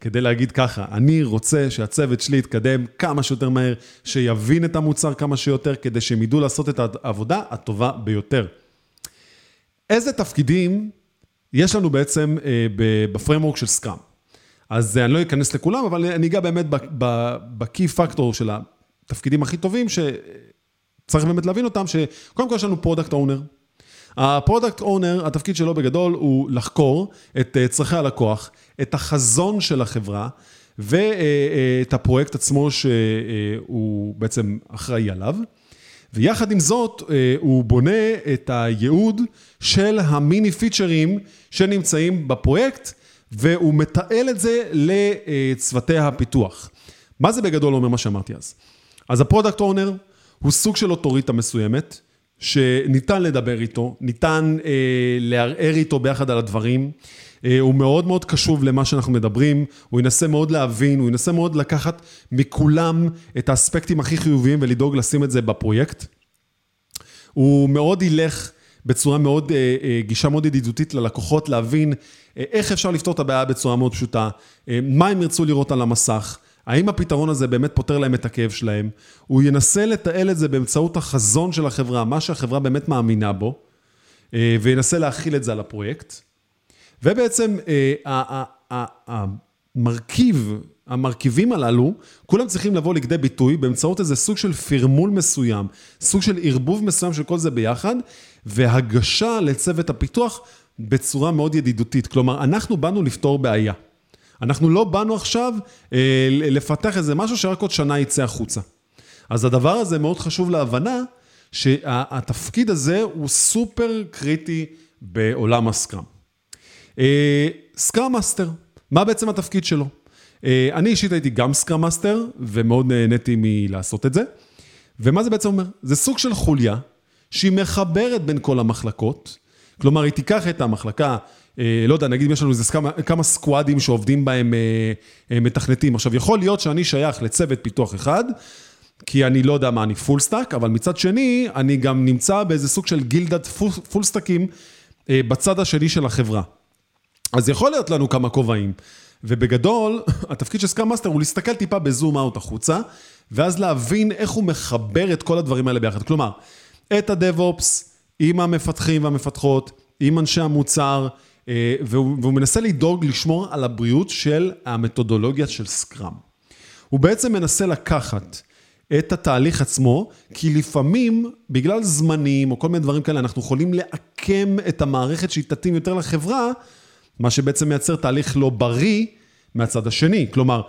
כדי להגיד ככה, אני רוצה שהצוות שלי יתקדם כמה שיותר מהר, שיבין את המוצר כמה שיותר, כדי שהם ידעו לעשות את העבודה הטובה ביותר. איזה תפקידים יש לנו בעצם אה, בפרמורק של סקראם? אז אני לא אכנס לכולם, אבל אני אגע באמת ב-key factor של התפקידים הכי טובים, ש... צריך באמת להבין אותם, שקודם כל יש לנו product owner. ה product owner, התפקיד שלו בגדול הוא לחקור את אה, צרכי הלקוח, את החזון של החברה ואת הפרויקט עצמו שהוא בעצם אחראי עליו. ויחד עם זאת, אה, הוא בונה את הייעוד של המיני פיצ'רים שנמצאים בפרויקט, והוא מתעל את זה לצוותי הפיתוח. מה זה בגדול אומר מה שאמרתי אז? אז ה product owner הוא סוג של אוטוריטה מסוימת, שניתן לדבר איתו, ניתן אה, לערער איתו ביחד על הדברים. אה, הוא מאוד מאוד קשוב למה שאנחנו מדברים, הוא ינסה מאוד להבין, הוא ינסה מאוד לקחת מכולם את האספקטים הכי חיוביים ולדאוג לשים את זה בפרויקט. הוא מאוד ילך בצורה מאוד, אה, אה, גישה מאוד ידידותית ללקוחות, להבין אה, איך אפשר לפתור את הבעיה בצורה מאוד פשוטה, אה, מה הם ירצו לראות על המסך. האם הפתרון הזה באמת פותר להם את הכאב שלהם? הוא ינסה לתעל את זה באמצעות החזון של החברה, מה שהחברה באמת מאמינה בו, אה, וינסה להכיל את זה על הפרויקט. ובעצם אה, המרכיב, המרכיבים הללו, כולם צריכים לבוא לכדי ביטוי באמצעות איזה סוג של פרמול מסוים, סוג של ערבוב מסוים של כל זה ביחד, והגשה לצוות הפיתוח בצורה מאוד ידידותית. כלומר, אנחנו באנו לפתור בעיה. אנחנו לא באנו עכשיו אה, לפתח איזה משהו שרק עוד שנה יצא החוצה. אז הדבר הזה מאוד חשוב להבנה, שהתפקיד הזה הוא סופר קריטי בעולם ה Scrum. אה, Scrum Master, מה בעצם התפקיד שלו? אה, אני אישית הייתי גם Scrum Master, ומאוד נהניתי מלעשות את זה. ומה זה בעצם אומר? זה סוג של חוליה שהיא מחברת בין כל המחלקות, כלומר, היא תיקח את המחלקה לא יודע, נגיד יש לנו איזה כמה, כמה squad ים שעובדים בהם אה, אה, מתכנתים. עכשיו, יכול להיות שאני שייך לצוות פיתוח אחד, כי אני לא יודע מה, אני full stack, אבל מצד שני, אני גם נמצא באיזה סוג של גילדת full stack ים בצד השני של החברה. אז יכול להיות לנו כמה כובעים. ובגדול, התפקיד של scrum master הוא להסתכל טיפה ב zoom out החוצה, ואז להבין איך הוא מחבר את כל הדברים האלה ביחד. כלומר, את הדב-אופס עם המפתחים והמפתחות, עם אנשי המוצר, אה, והוא, והוא מנסה לדאוג לשמור על הבריאות של המתודולוגיה של סקראם. הוא בעצם מנסה לקחת את התהליך עצמו, כי לפעמים, בגלל זמנים או כל מיני דברים כאלה, אנחנו יכולים לעקם את המערכת שהיא תתאים יותר לחברה, מה שבעצם מייצר תהליך לא בריא מהצד השני. כלומר,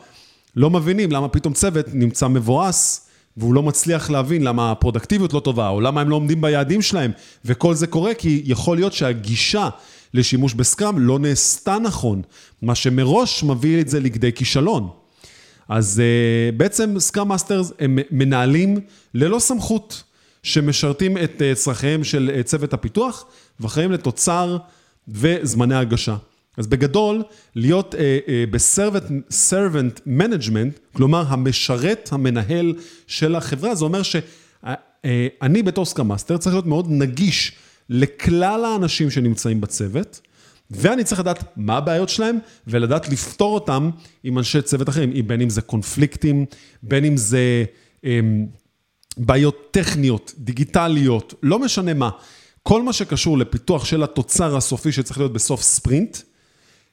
לא מבינים למה פתאום צוות נמצא מבואס, והוא לא מצליח להבין למה הפרודקטיביות לא טובה, או למה הם לא עומדים ביעדים שלהם, וכל זה קורה כי יכול להיות שהגישה לשימוש בסקראם לא נעשתה נכון, מה שמראש מביא את זה לכדי כישלון. אז uh, בעצם סקראם מאסטרס הם מנהלים ללא סמכות, שמשרתים את uh, צרכיהם של uh, צוות הפיתוח, ואחראים לתוצר וזמני הגשה. אז בגדול, להיות אה, אה, ב-servant management, כלומר המשרת, המנהל של החברה, זה אומר שאני אה, בתור scrum master צריך להיות מאוד נגיש לכלל האנשים שנמצאים בצוות, ואני צריך לדעת מה הבעיות שלהם, ולדעת לפתור אותם עם אנשי צוות אחרים, בין אם זה קונפליקטים, בין אם זה אמ, בעיות טכניות, דיגיטליות, לא משנה מה. כל מה שקשור לפיתוח של התוצר הסופי שצריך להיות בסוף ספרינט,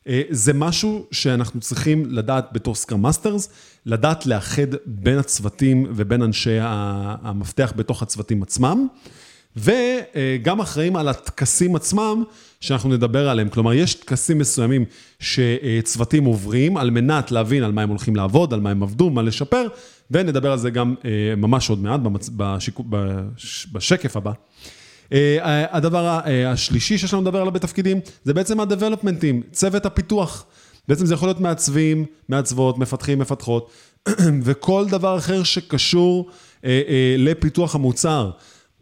אה, זה משהו שאנחנו צריכים לדעת בתור scrum masters, לדעת לאחד בין הצוותים ובין אנשי המפתח בתוך הצוותים עצמם. וגם אחראים על הטקסים עצמם, שאנחנו נדבר עליהם. כלומר, יש טקסים מסוימים שצוותים עוברים על מנת להבין על מה הם הולכים לעבוד, על מה הם עבדו, מה לשפר, ונדבר על זה גם אה, ממש עוד מעט בשקף הבא. אה, הדבר אה, השלישי שיש לנו לדבר עליו בתפקידים, זה בעצם הדבלופמנטים, צוות הפיתוח. בעצם זה יכול להיות מעצבים, מעצבות, מפתחים, מפתחות, וכל דבר אחר שקשור לפיתוח המוצר.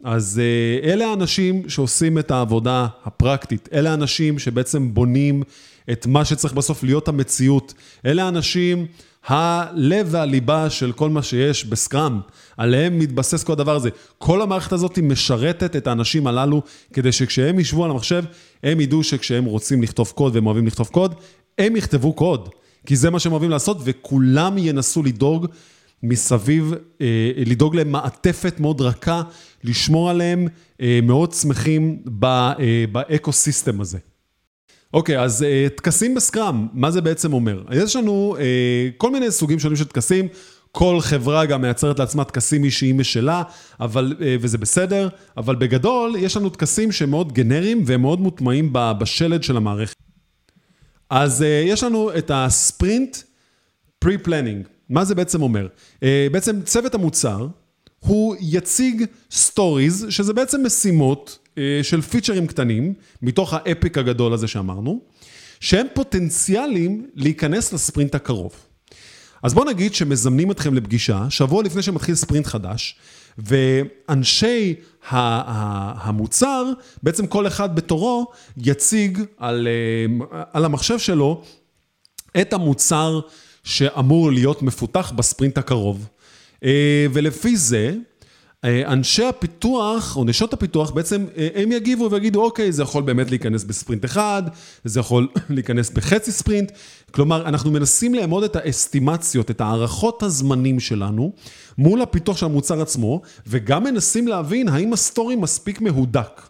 אז אה, אלה האנשים שעושים את העבודה הפרקטית, אלה האנשים שבעצם בונים את מה שצריך בסוף להיות המציאות, אלה האנשים, הלב והליבה של כל מה שיש בסקראם, עליהם מתבסס כל הדבר הזה. כל המערכת הזאת משרתת את האנשים הללו, כדי שכשהם ישבו על המחשב, הם ידעו שכשהם רוצים לכתוב קוד והם אוהבים לכתוב קוד, הם יכתבו קוד, כי זה מה שהם אוהבים לעשות, וכולם ינסו לדאוג מסביב, אה, לדאוג להם מעטפת מאוד רכה, לשמור עליהם אה, מאוד שמחים אה, ב ecosystem הזה. אוקיי, אז טקסים ב scrum, מה זה בעצם אומר? יש לנו כל מיני סוגים שונים של טקסים, כל חברה גם מייצרת לעצמה טקסים אישיים משלה, אבל, וזה בסדר, אבל בגדול יש לנו טקסים שהם מאוד גנריים והם מאוד מוטמעים בשלד של המערכת. אז יש לנו את ה sprint pre-planning. מה זה בעצם אומר? אה, בעצם צוות המוצר, הוא יציג stories, שזה בעצם משימות אה, של פיצ'רים קטנים, מתוך ה epic הגדול הזה שאמרנו, שהם פוטנציאליים להיכנס לספרינט הקרוב. אז בואו נגיד שמזמנים אתכם לפגישה, שבוע לפני שמתחיל ספרינט חדש, ואנשי המוצר, בעצם כל אחד בתורו יציג על, אה, על המחשב שלו את המוצר שאמור להיות מפותח בספרינט הקרוב. אה, ולפי זה, אה, אנשי הפיתוח, או נשות הפיתוח, בעצם אה, הם יגיבו ויגידו, אוקיי, זה יכול באמת להיכנס בספרינט אחד, זה יכול להיכנס בחצי ספרינט. כלומר, אנחנו מנסים לאמוד את האסטימציות, את הערכות הזמנים שלנו, מול הפיתוח של המוצר עצמו, וגם מנסים להבין האם ה story מספיק מהודק.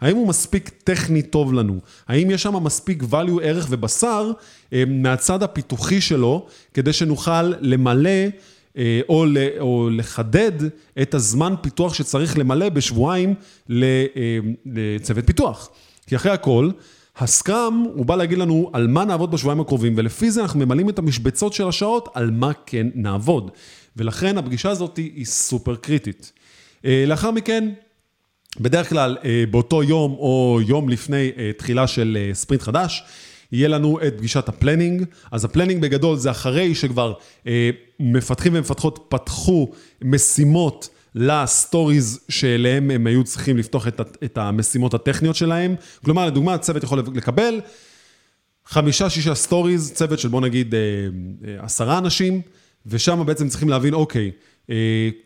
האם הוא מספיק טכני טוב לנו? האם יש שם מספיק value, ערך ובשר אה, מהצד הפיתוחי שלו, כדי שנוכל למלא אה, או, או לחדד את הזמן פיתוח שצריך למלא בשבועיים אה, לצוות פיתוח. כי אחרי הכל, ה scrum, הוא בא להגיד לנו על מה נעבוד בשבועיים הקרובים, ולפי זה אנחנו ממלאים את המשבצות של השעות על מה כן נעבוד. ולכן הפגישה הזאת היא סופר קריטית. לאחר מכן, בדרך כלל אה, באותו יום או יום לפני אה, תחילה של אה, ספרינט חדש, יהיה לנו את פגישת ה planning. אז ה planning בגדול זה אחרי שכבר מפתחים ומפתחות פתחו משימות ל stories שאליהם הם היו צריכים לפתוח את המשימות הטכניות שלהם. כלומר, לדוגמה, הצוות יכול לקבל חמישה-שישה stories, צוות של בוא נגיד עשרה אנשים, ושם בעצם צריכים להבין, אוקיי,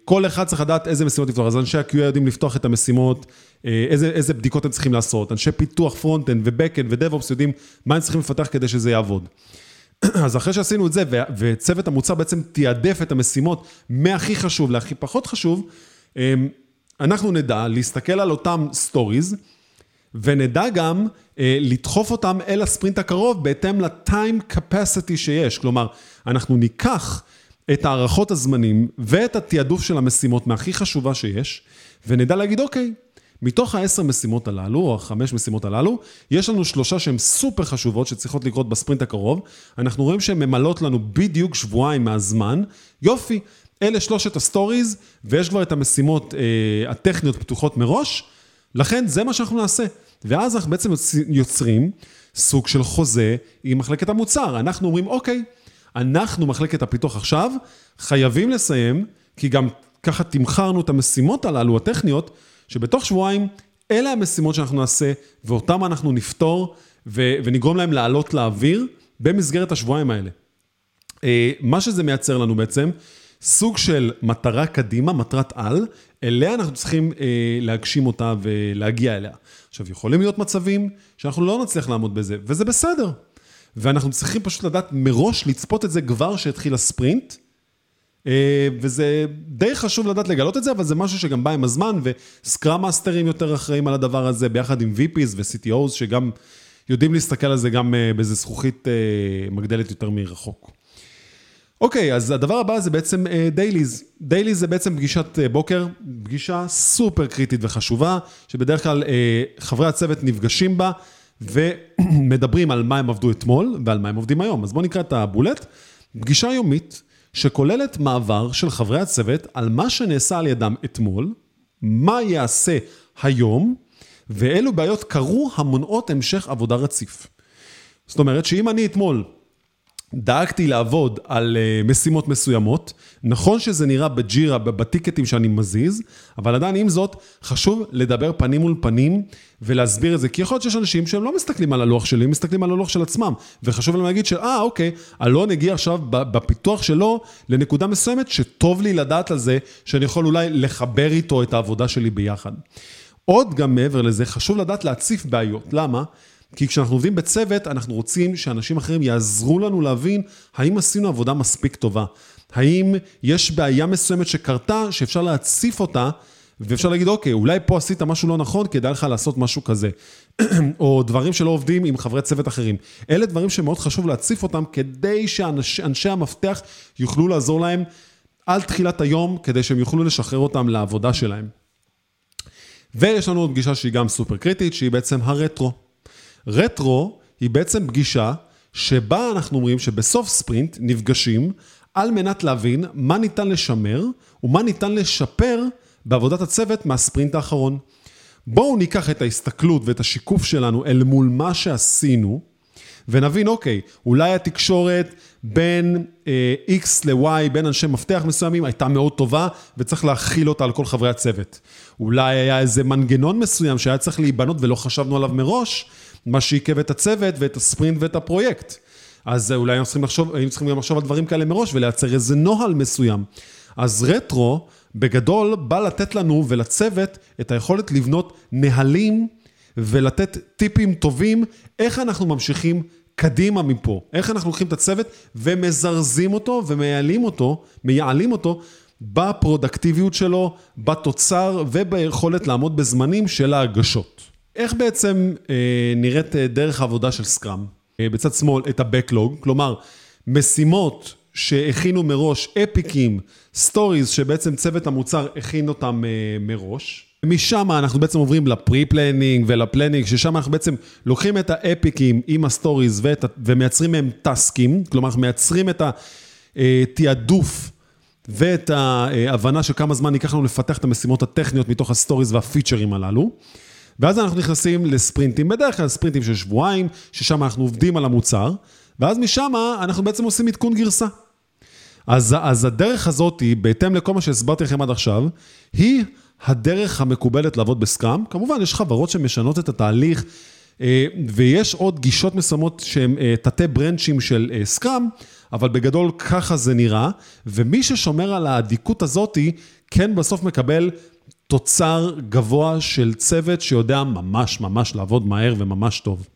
כל אחד צריך לדעת איזה משימות לפתוח, אז אנשי ה-QA יודעים לפתוח את המשימות, אה, איזה, איזה בדיקות הם צריכים לעשות, אנשי פיתוח front-end ו back-end ו DevOps יודעים מה הם צריכים לפתח כדי שזה יעבוד. אז אחרי שעשינו את זה, וצוות המוצר בעצם תיעדף את המשימות מהכי חשוב להכי פחות חשוב, אה, אנחנו נדע להסתכל על אותם stories, ונדע גם לדחוף אותם אל הספרינט הקרוב בהתאם ל-time capacity שיש. כלומר, אנחנו ניקח את הערכות הזמנים ואת התעדוף של המשימות מהכי חשובה שיש, ונדע להגיד, אוקיי, מתוך העשר משימות הללו, או החמש משימות הללו, יש לנו שלושה שהן סופר חשובות, שצריכות לקרות בספרינט הקרוב. אנחנו רואים שהן ממלאות לנו בדיוק שבועיים מהזמן. יופי, אלה שלושת ה stories, ויש כבר את המשימות אה, הטכניות פתוחות מראש, לכן זה מה שאנחנו נעשה. ואז אנחנו בעצם יוצרים סוג של חוזה עם מחלקת המוצר. אנחנו אומרים, אוקיי, אנחנו, מחלקת הפיתוח עכשיו, חייבים לסיים, כי גם ככה תמחרנו את המשימות הללו, הטכניות, שבתוך שבועיים, אלה המשימות שאנחנו נעשה, ואותן אנחנו נפתור, ו- ונגרום להם לעלות לאוויר במסגרת השבועיים האלה. אה, מה שזה מייצר לנו בעצם, סוג של מטרה קדימה, מטרת על, אליה אנחנו צריכים אה, להגשים אותה ולהגיע אליה. עכשיו, יכולים להיות מצבים שאנחנו לא נצליח לעמוד בזה, וזה בסדר. ואנחנו צריכים פשוט לדעת מראש לצפות את זה כבר שהתחיל הספרינט, אה, וזה די חשוב לדעת לגלות את זה, אבל זה משהו שגם בא עם הזמן, וסקראם מאסטרים יותר אחראים על הדבר הזה, ביחד עם VPs ו-CTOs, שגם יודעים להסתכל על זה גם אה, באיזה זכוכית אה, מגדלת יותר מרחוק. אוקיי, אז הדבר הבא זה בעצם דייליז. דייליז זה בעצם פגישת בוקר, פגישה סופר קריטית וחשובה, שבדרך כלל חברי הצוות נפגשים בה ומדברים על מה הם עבדו אתמול ועל מה הם עובדים היום. אז בואו נקרא את הבולט. פגישה יומית שכוללת מעבר של חברי הצוות על מה שנעשה על ידם אתמול, מה יעשה היום, ואילו בעיות קרו המונעות המשך עבודה רציף. זאת אומרת שאם אני אתמול דאגתי לעבוד על uh, משימות מסוימות, נכון שזה נראה בג'ירה, בטיקטים שאני מזיז, אבל עדיין עם זאת, חשוב לדבר פנים מול פנים ולהסביר את זה, כי יכול להיות שיש אנשים שהם לא מסתכלים על הלוח שלי, הם מסתכלים על הלוח של עצמם, וחשוב להם להגיד שאה, אוקיי, אלון הגיע עכשיו בפיתוח שלו לנקודה מסוימת, שטוב לי לדעת על זה, שאני יכול אולי לחבר איתו את העבודה שלי ביחד. עוד גם מעבר לזה, חשוב לדעת להציף בעיות. למה? כי כשאנחנו עובדים בצוות, אנחנו רוצים שאנשים אחרים יעזרו לנו להבין האם עשינו עבודה מספיק טובה. האם יש בעיה מסוימת שקרתה, שאפשר להציף אותה, ואפשר להגיד, אוקיי, אולי פה עשית משהו לא נכון, כדאי לך לעשות משהו כזה. או דברים שלא עובדים עם חברי צוות אחרים. אלה דברים שמאוד חשוב להציף אותם, כדי שאנשי המפתח יוכלו לעזור להם על תחילת היום, כדי שהם יוכלו לשחרר אותם לעבודה שלהם. ויש לנו עוד פגישה שהיא גם סופר קריטית, שהיא בעצם הרטרו. רטרו היא בעצם פגישה שבה אנחנו אומרים שבסוף ספרינט נפגשים על מנת להבין מה ניתן לשמר ומה ניתן לשפר בעבודת הצוות מהספרינט האחרון. בואו ניקח את ההסתכלות ואת השיקוף שלנו אל מול מה שעשינו, ונבין, אוקיי, אולי התקשורת בין אה, X ל-Y, בין אנשי מפתח מסוימים, הייתה מאוד טובה, וצריך להכיל אותה על כל חברי הצוות. אולי היה איזה מנגנון מסוים שהיה צריך להיבנות ולא חשבנו עליו מראש, מה שעיכב את הצוות ואת הספרינט ואת הפרויקט. אז אולי היינו צריכים לחשוב, היינו צריכים גם לחשוב על דברים כאלה מראש ולייצר איזה נוהל מסוים. אז רטרו, בגדול, בא לתת לנו ולצוות את היכולת לבנות נהלים ולתת טיפים טובים, איך אנחנו ממשיכים קדימה מפה. איך אנחנו לוקחים את הצוות ומזרזים אותו ומייעלים אותו, מייעלים אותו בפרודקטיביות שלו, בתוצר וביכולת לעמוד בזמנים של ההגשות. איך בעצם אה, נראית אה, דרך העבודה של scrum? אה, בצד שמאל את ה-Backlog, כלומר, משימות שהכינו מראש, epic ים, stories, שבעצם צוות המוצר הכין אותם אה, מראש. משם אנחנו בעצם עוברים ל pre-planning ול planning, ששם אנחנו בעצם לוקחים את ה epic ים עם ה stories ואת, ומייצרים מהם task ים, כלומר אנחנו מייצרים את התעדוף ואת ההבנה של כמה זמן ייקח לנו לפתח את המשימות הטכניות מתוך ה stories והפיצ'רים הללו. ואז אנחנו נכנסים לספרינטים, בדרך כלל ספרינטים של שבועיים, ששם אנחנו עובדים על המוצר, ואז משם אנחנו בעצם עושים עדכון גרסה. אז, אז הדרך הזאת, היא, בהתאם לכל מה שהסברתי לכם עד עכשיו, היא הדרך המקובלת לעבוד בסקראם. כמובן, יש חברות שמשנות את התהליך, אה, ויש עוד גישות מסוימות שהן אה, תתי ברנצ'ים של אה, סקראם, אבל בגדול ככה זה נראה, ומי ששומר על האדיקות הזאתי, כן בסוף מקבל תוצר גבוה של צוות שיודע ממש ממש לעבוד מהר וממש טוב.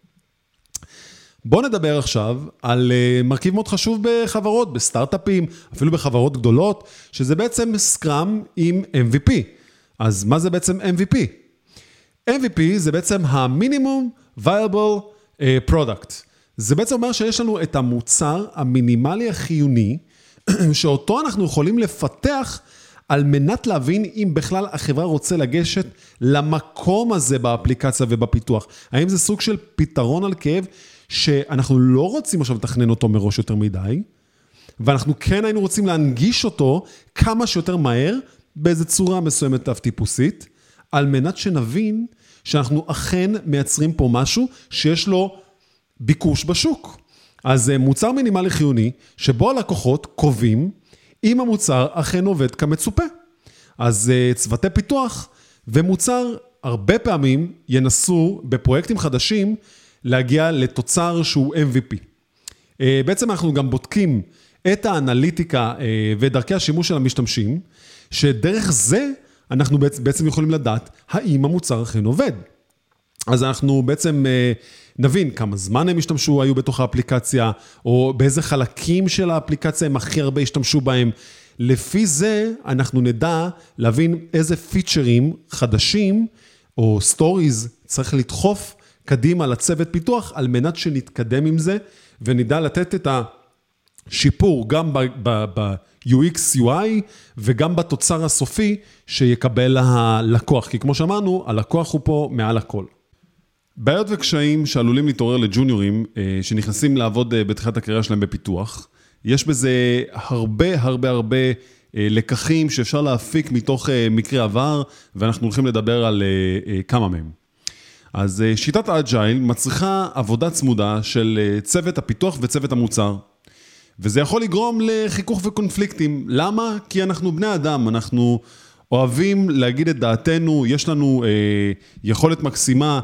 בואו נדבר עכשיו על אה, מרכיב מאוד חשוב בחברות, בסטארט-אפים, אפילו בחברות גדולות, שזה בעצם סקראם עם MVP. אז מה זה בעצם MVP? MVP זה בעצם ה-minimum viable אה, product. זה בעצם אומר שיש לנו את המוצר המינימלי החיוני, שאותו אנחנו יכולים לפתח על מנת להבין אם בכלל החברה רוצה לגשת למקום הזה באפליקציה ובפיתוח. האם זה סוג של פתרון על כאב שאנחנו לא רוצים עכשיו לתכנן אותו מראש יותר מדי, ואנחנו כן היינו רוצים להנגיש אותו כמה שיותר מהר, באיזו צורה מסוימת אב-טיפוסית, על מנת שנבין שאנחנו אכן מייצרים פה משהו שיש לו ביקוש בשוק. אז זה מוצר מינימלי חיוני, שבו הלקוחות קובעים אם המוצר אכן עובד כמצופה. אז אה, צוותי פיתוח ומוצר הרבה פעמים ינסו בפרויקטים חדשים להגיע לתוצר שהוא MVP. אה, בעצם אנחנו גם בודקים את האנליטיקה אה, ודרכי השימוש של המשתמשים, שדרך זה אנחנו בעצם יכולים לדעת האם המוצר אכן עובד. אז אנחנו בעצם נבין כמה זמן הם השתמשו, היו בתוך האפליקציה, או באיזה חלקים של האפליקציה הם הכי הרבה השתמשו בהם. לפי זה אנחנו נדע להבין איזה פיצ'רים חדשים, או stories, צריך לדחוף קדימה לצוות פיתוח, על מנת שנתקדם עם זה, ונדע לתת את השיפור גם ב-UX, UI, וגם בתוצר הסופי שיקבל הלקוח. כי כמו שאמרנו, הלקוח הוא פה מעל הכל. בעיות וקשיים שעלולים להתעורר לג'וניורים אה, שנכנסים לעבוד אה, בתחילת הקריירה שלהם בפיתוח, יש בזה הרבה הרבה הרבה אה, לקחים שאפשר להפיק מתוך מקרה עבר, ואנחנו הולכים לדבר על כמה מהם. אז שיטת האג'ייל מצריכה עבודה צמודה של צוות הפיתוח וצוות המוצר. וזה יכול לגרום לחיכוך וקונפליקטים. למה? כי אנחנו בני אדם, אנחנו... אוהבים להגיד את דעתנו, יש לנו אה, יכולת מקסימה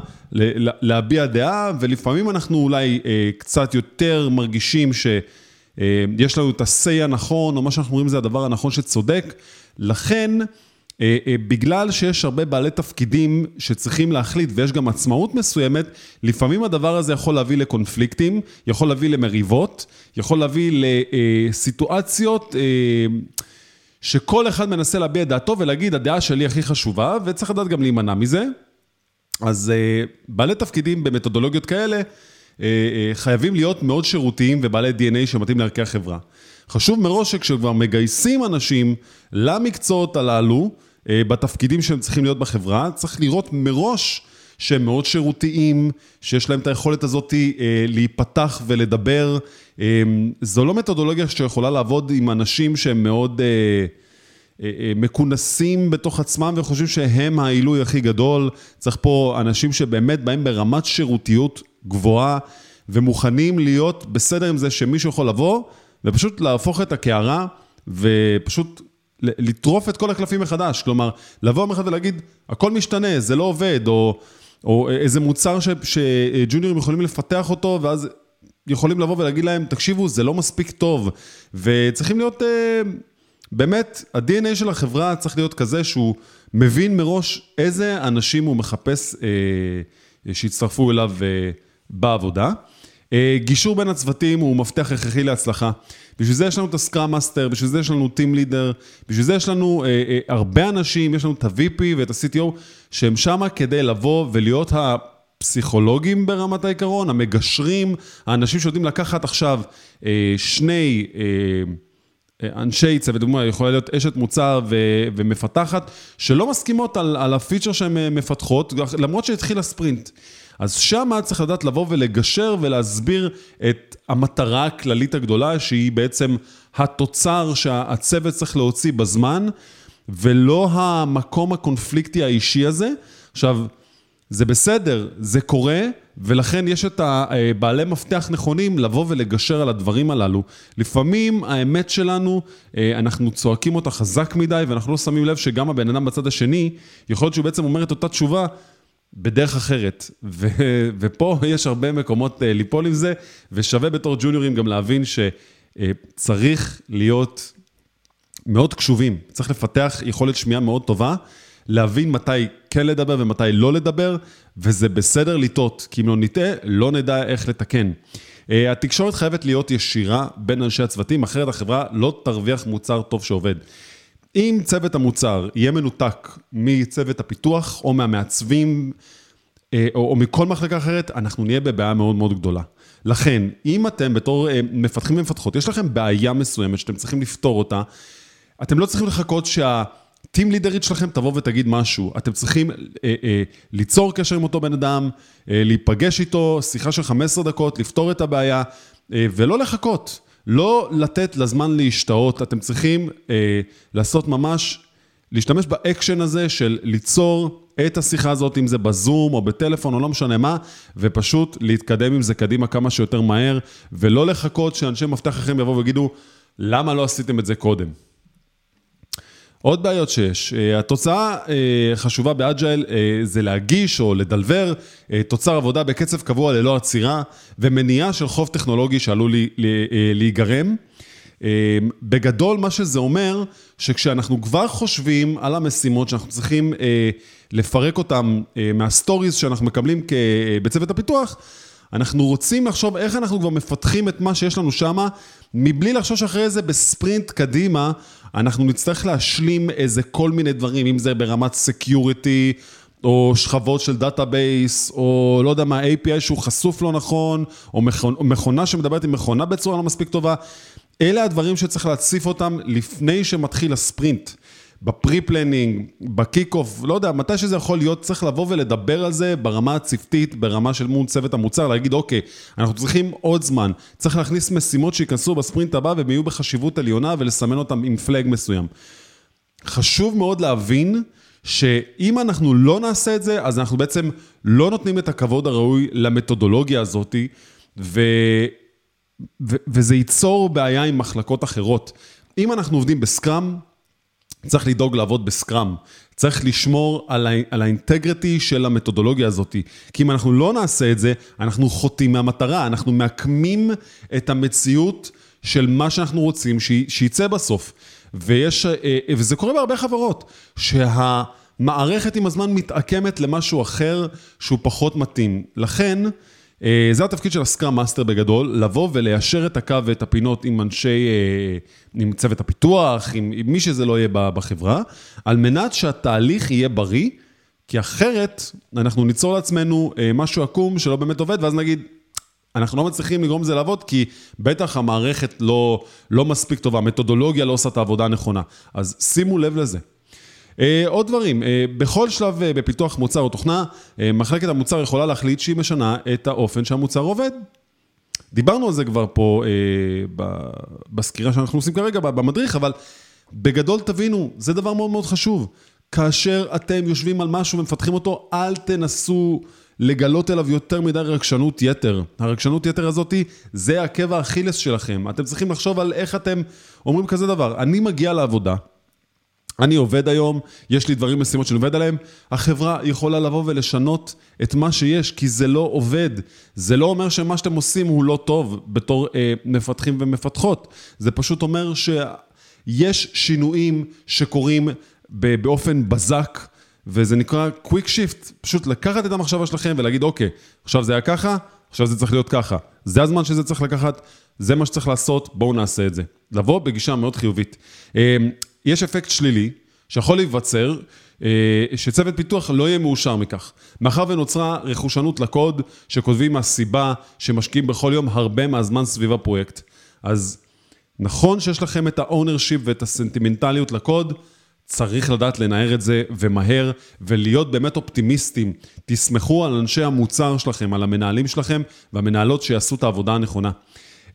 להביע דעה, ולפעמים אנחנו אולי אה, קצת יותר מרגישים שיש אה, לנו את ה-say הנכון, או מה שאנחנו אומרים זה הדבר הנכון שצודק. לכן, אה, אה, בגלל שיש הרבה בעלי תפקידים שצריכים להחליט ויש גם עצמאות מסוימת, לפעמים הדבר הזה יכול להביא לקונפליקטים, יכול להביא למריבות, יכול להביא לסיטואציות... אה, שכל אחד מנסה להביע את דעתו ולהגיד, הדעה שלי הכי חשובה, וצריך לדעת גם להימנע מזה. אז uh, בעלי תפקידים במתודולוגיות כאלה, uh, uh, חייבים להיות מאוד שירותיים ובעלי DNA שמתאים לערכי החברה. חשוב מראש שכשכבר מגייסים אנשים למקצועות הללו, בתפקידים שהם צריכים להיות בחברה, צריך לראות מראש שהם מאוד שירותיים, שיש להם את היכולת הזאת uh, להיפתח ולדבר. אמ, זו לא מתודולוגיה שיכולה לעבוד עם אנשים שהם מאוד אה, אה, אה, מכונסים בתוך עצמם וחושבים שהם העילוי הכי גדול. צריך פה אנשים שבאמת באים ברמת שירותיות גבוהה ומוכנים להיות בסדר עם זה שמישהו יכול לבוא ופשוט להפוך את הקערה ופשוט לטרוף את כל הקלפים מחדש. כלומר, לבוא אחד ולהגיד, הכל משתנה, זה לא עובד, או, או איזה מוצר שג'וניורים יכולים לפתח אותו, ואז יכולים לבוא ולהגיד להם, תקשיבו, זה לא מספיק טוב, וצריכים להיות, אה, באמת, ה-DNA של החברה צריך להיות כזה שהוא מבין מראש איזה אנשים הוא מחפש אה, שיצטרפו אליו אה, בעבודה. אה, גישור בין הצוותים הוא מפתח הכרחי להצלחה. בשביל זה יש לנו את ה scrum master, בשביל זה יש לנו team leader, בשביל זה יש לנו אה, אה, הרבה אנשים, יש לנו את ה-VP ואת ה-CTO, שהם שמה כדי לבוא ולהיות ה... פסיכולוגים ברמת העיקרון, המגשרים, האנשים שיודעים לקחת עכשיו אה, שני אה, אה, אנשי צוות, דוגמא, יכולה להיות אשת מוצר ו- ומפתחת, שלא מסכימות על, על הפיצ'ר שהן מפתחות, למרות שהתחיל הספרינט. אז שם צריך לדעת לבוא ולגשר ולהסביר את המטרה הכללית הגדולה, שהיא בעצם התוצר שהצוות צריך להוציא בזמן, ולא המקום הקונפליקטי האישי הזה. עכשיו, זה בסדר, זה קורה, ולכן יש את הבעלי מפתח נכונים לבוא ולגשר על הדברים הללו. לפעמים האמת שלנו, אה, אנחנו צועקים אותה חזק מדי, ואנחנו לא שמים לב שגם הבן אדם בצד השני, יכול להיות שהוא בעצם אומר את אותה תשובה בדרך אחרת. ו- ופה יש הרבה מקומות אה, ליפול עם זה, ושווה בתור ג'וניורים גם להבין שצריך להיות מאוד קשובים, צריך לפתח יכולת שמיעה מאוד טובה. להבין מתי כן לדבר ומתי לא לדבר, וזה בסדר לטעות, כי אם לא נטעה, לא נדע איך לתקן. אה, התקשורת חייבת להיות ישירה בין אנשי הצוותים, אחרת החברה לא תרוויח מוצר טוב שעובד. אם צוות המוצר יהיה מנותק מצוות הפיתוח או מהמעצבים אה, או, או מכל מחלקה אחרת, אנחנו נהיה בבעיה מאוד מאוד גדולה. לכן, אם אתם בתור אה, מפתחים ומפתחות, יש לכם בעיה מסוימת שאתם צריכים לפתור אותה, אתם לא צריכים לחכות שה... טים לידרית שלכם תבוא ותגיד משהו. אתם צריכים אה, אה, ליצור קשר עם אותו בן אדם, אה, להיפגש איתו, שיחה של 15 דקות, לפתור את הבעיה, אה, ולא לחכות. לא לתת לזמן להשתהות, אתם צריכים אה, לעשות ממש, להשתמש באקשן הזה של ליצור את השיחה הזאת, אם זה בזום או בטלפון או לא משנה מה, ופשוט להתקדם עם זה קדימה כמה שיותר מהר, ולא לחכות שאנשי מפתח אחרים יבואו ויגידו, למה לא עשיתם את זה קודם? עוד בעיות שיש. אה, התוצאה אה, חשובה ב agile אה, זה להגיש או לדלבר תוצר עבודה בקצב קבוע ללא עצירה ומניעה של חוב טכנולוגי שעלול להיגרם. בגדול, מה שזה אומר, שכשאנחנו כבר חושבים על המשימות שאנחנו צריכים לפרק אותן מה stories שאנחנו מקבלים בצוות הפיתוח, אנחנו רוצים לחשוב איך אנחנו כבר מפתחים את מה שיש לנו שם, מבלי לחשוב שאחרי זה בספרינט קדימה, אנחנו נצטרך להשלים איזה כל מיני דברים, אם זה ברמת security, או שכבות של database, או לא יודע מה, API שהוא חשוף לא נכון, או מכונה שמדברת עם מכונה בצורה לא מספיק טובה. אלה הדברים שצריך להציף אותם לפני שמתחיל הספרינט. ב pre-planning, ב kick-off, לא יודע, מתי שזה יכול להיות, צריך לבוא ולדבר על זה ברמה הצוותית, ברמה של מול צוות המוצר, להגיד, אוקיי, אנחנו צריכים עוד זמן, צריך להכניס משימות שייכנסו בספרינט הבא והם יהיו בחשיבות עליונה ולסמן אותם עם flag מסוים. חשוב מאוד להבין שאם אנחנו לא נעשה את זה, אז אנחנו בעצם לא נותנים את הכבוד הראוי למתודולוגיה הזאתי, ו... ו... וזה ייצור בעיה עם מחלקות אחרות. אם אנחנו עובדים בסקראם, צריך לדאוג לעבוד בסקראם. צריך לשמור על, ה- על האינטגריטי של המתודולוגיה הזאת. כי אם אנחנו לא נעשה את זה, אנחנו חוטאים מהמטרה, אנחנו מעקמים את המציאות של מה שאנחנו רוצים שייצא בסוף. ויש, אה, אה, וזה קורה בהרבה חברות, שהמערכת עם הזמן מתעקמת למשהו אחר שהוא פחות מתאים. לכן, זה התפקיד של ה scrum master בגדול, לבוא וליישר את הקו ואת הפינות עם אנשי, אה, עם צוות הפיתוח, עם, עם מי שזה לא יהיה בחברה, על מנת שהתהליך יהיה בריא, כי אחרת אנחנו ניצור לעצמנו אה, משהו עקום שלא באמת עובד, ואז נגיד, אנחנו לא מצליחים לגרום לזה לעבוד, כי בטח המערכת לא, לא מספיק טובה, המתודולוגיה לא עושה את העבודה הנכונה. אז שימו לב לזה. אה, עוד דברים, אה, בכל שלב אה, בפיתוח מוצר או תוכנה, מחלקת המוצר יכולה להחליט שהיא משנה את האופן שהמוצר עובד. דיברנו על זה כבר פה בסקירה שאנחנו עושים כרגע, במדריך, אבל בגדול תבינו, זה דבר מאוד מאוד חשוב. כאשר אתם יושבים על משהו ומפתחים אותו, אל תנסו לגלות אליו יותר מדי רגשנות יתר. הרגשנות יתר הזאתי, זה עקב האכילס שלכם. אתם צריכים לחשוב על איך אתם אומרים כזה דבר. אני מגיע לעבודה, אני עובד היום, יש לי דברים, משימות שאני עובד עליהם, החברה יכולה לבוא ולשנות את מה שיש, כי זה לא עובד. זה לא אומר שמה שאתם עושים הוא לא טוב בתור אה, מפתחים ומפתחות. זה פשוט אומר שיש שינויים שקורים באופן בזק, וזה נקרא quick shift, פשוט לקחת את המחשבה שלכם ולהגיד, אוקיי, עכשיו זה היה ככה, עכשיו זה צריך להיות ככה. זה הזמן שזה צריך לקחת, זה מה שצריך לעשות, בואו נעשה את זה. לבוא בגישה מאוד חיובית. יש אפקט שלילי שיכול להיווצר, אה, שצוות פיתוח לא יהיה מאושר מכך. מאחר ונוצרה רכושנות לקוד, שכותבים מהסיבה שמשקיעים בכל יום הרבה מהזמן סביב הפרויקט. אז נכון שיש לכם את ה-ownership ואת הסנטימנטליות לקוד, צריך לדעת לנער את זה ומהר, ולהיות באמת אופטימיסטים. תסמכו על אנשי המוצר שלכם, על המנהלים שלכם והמנהלות שיעשו את העבודה הנכונה.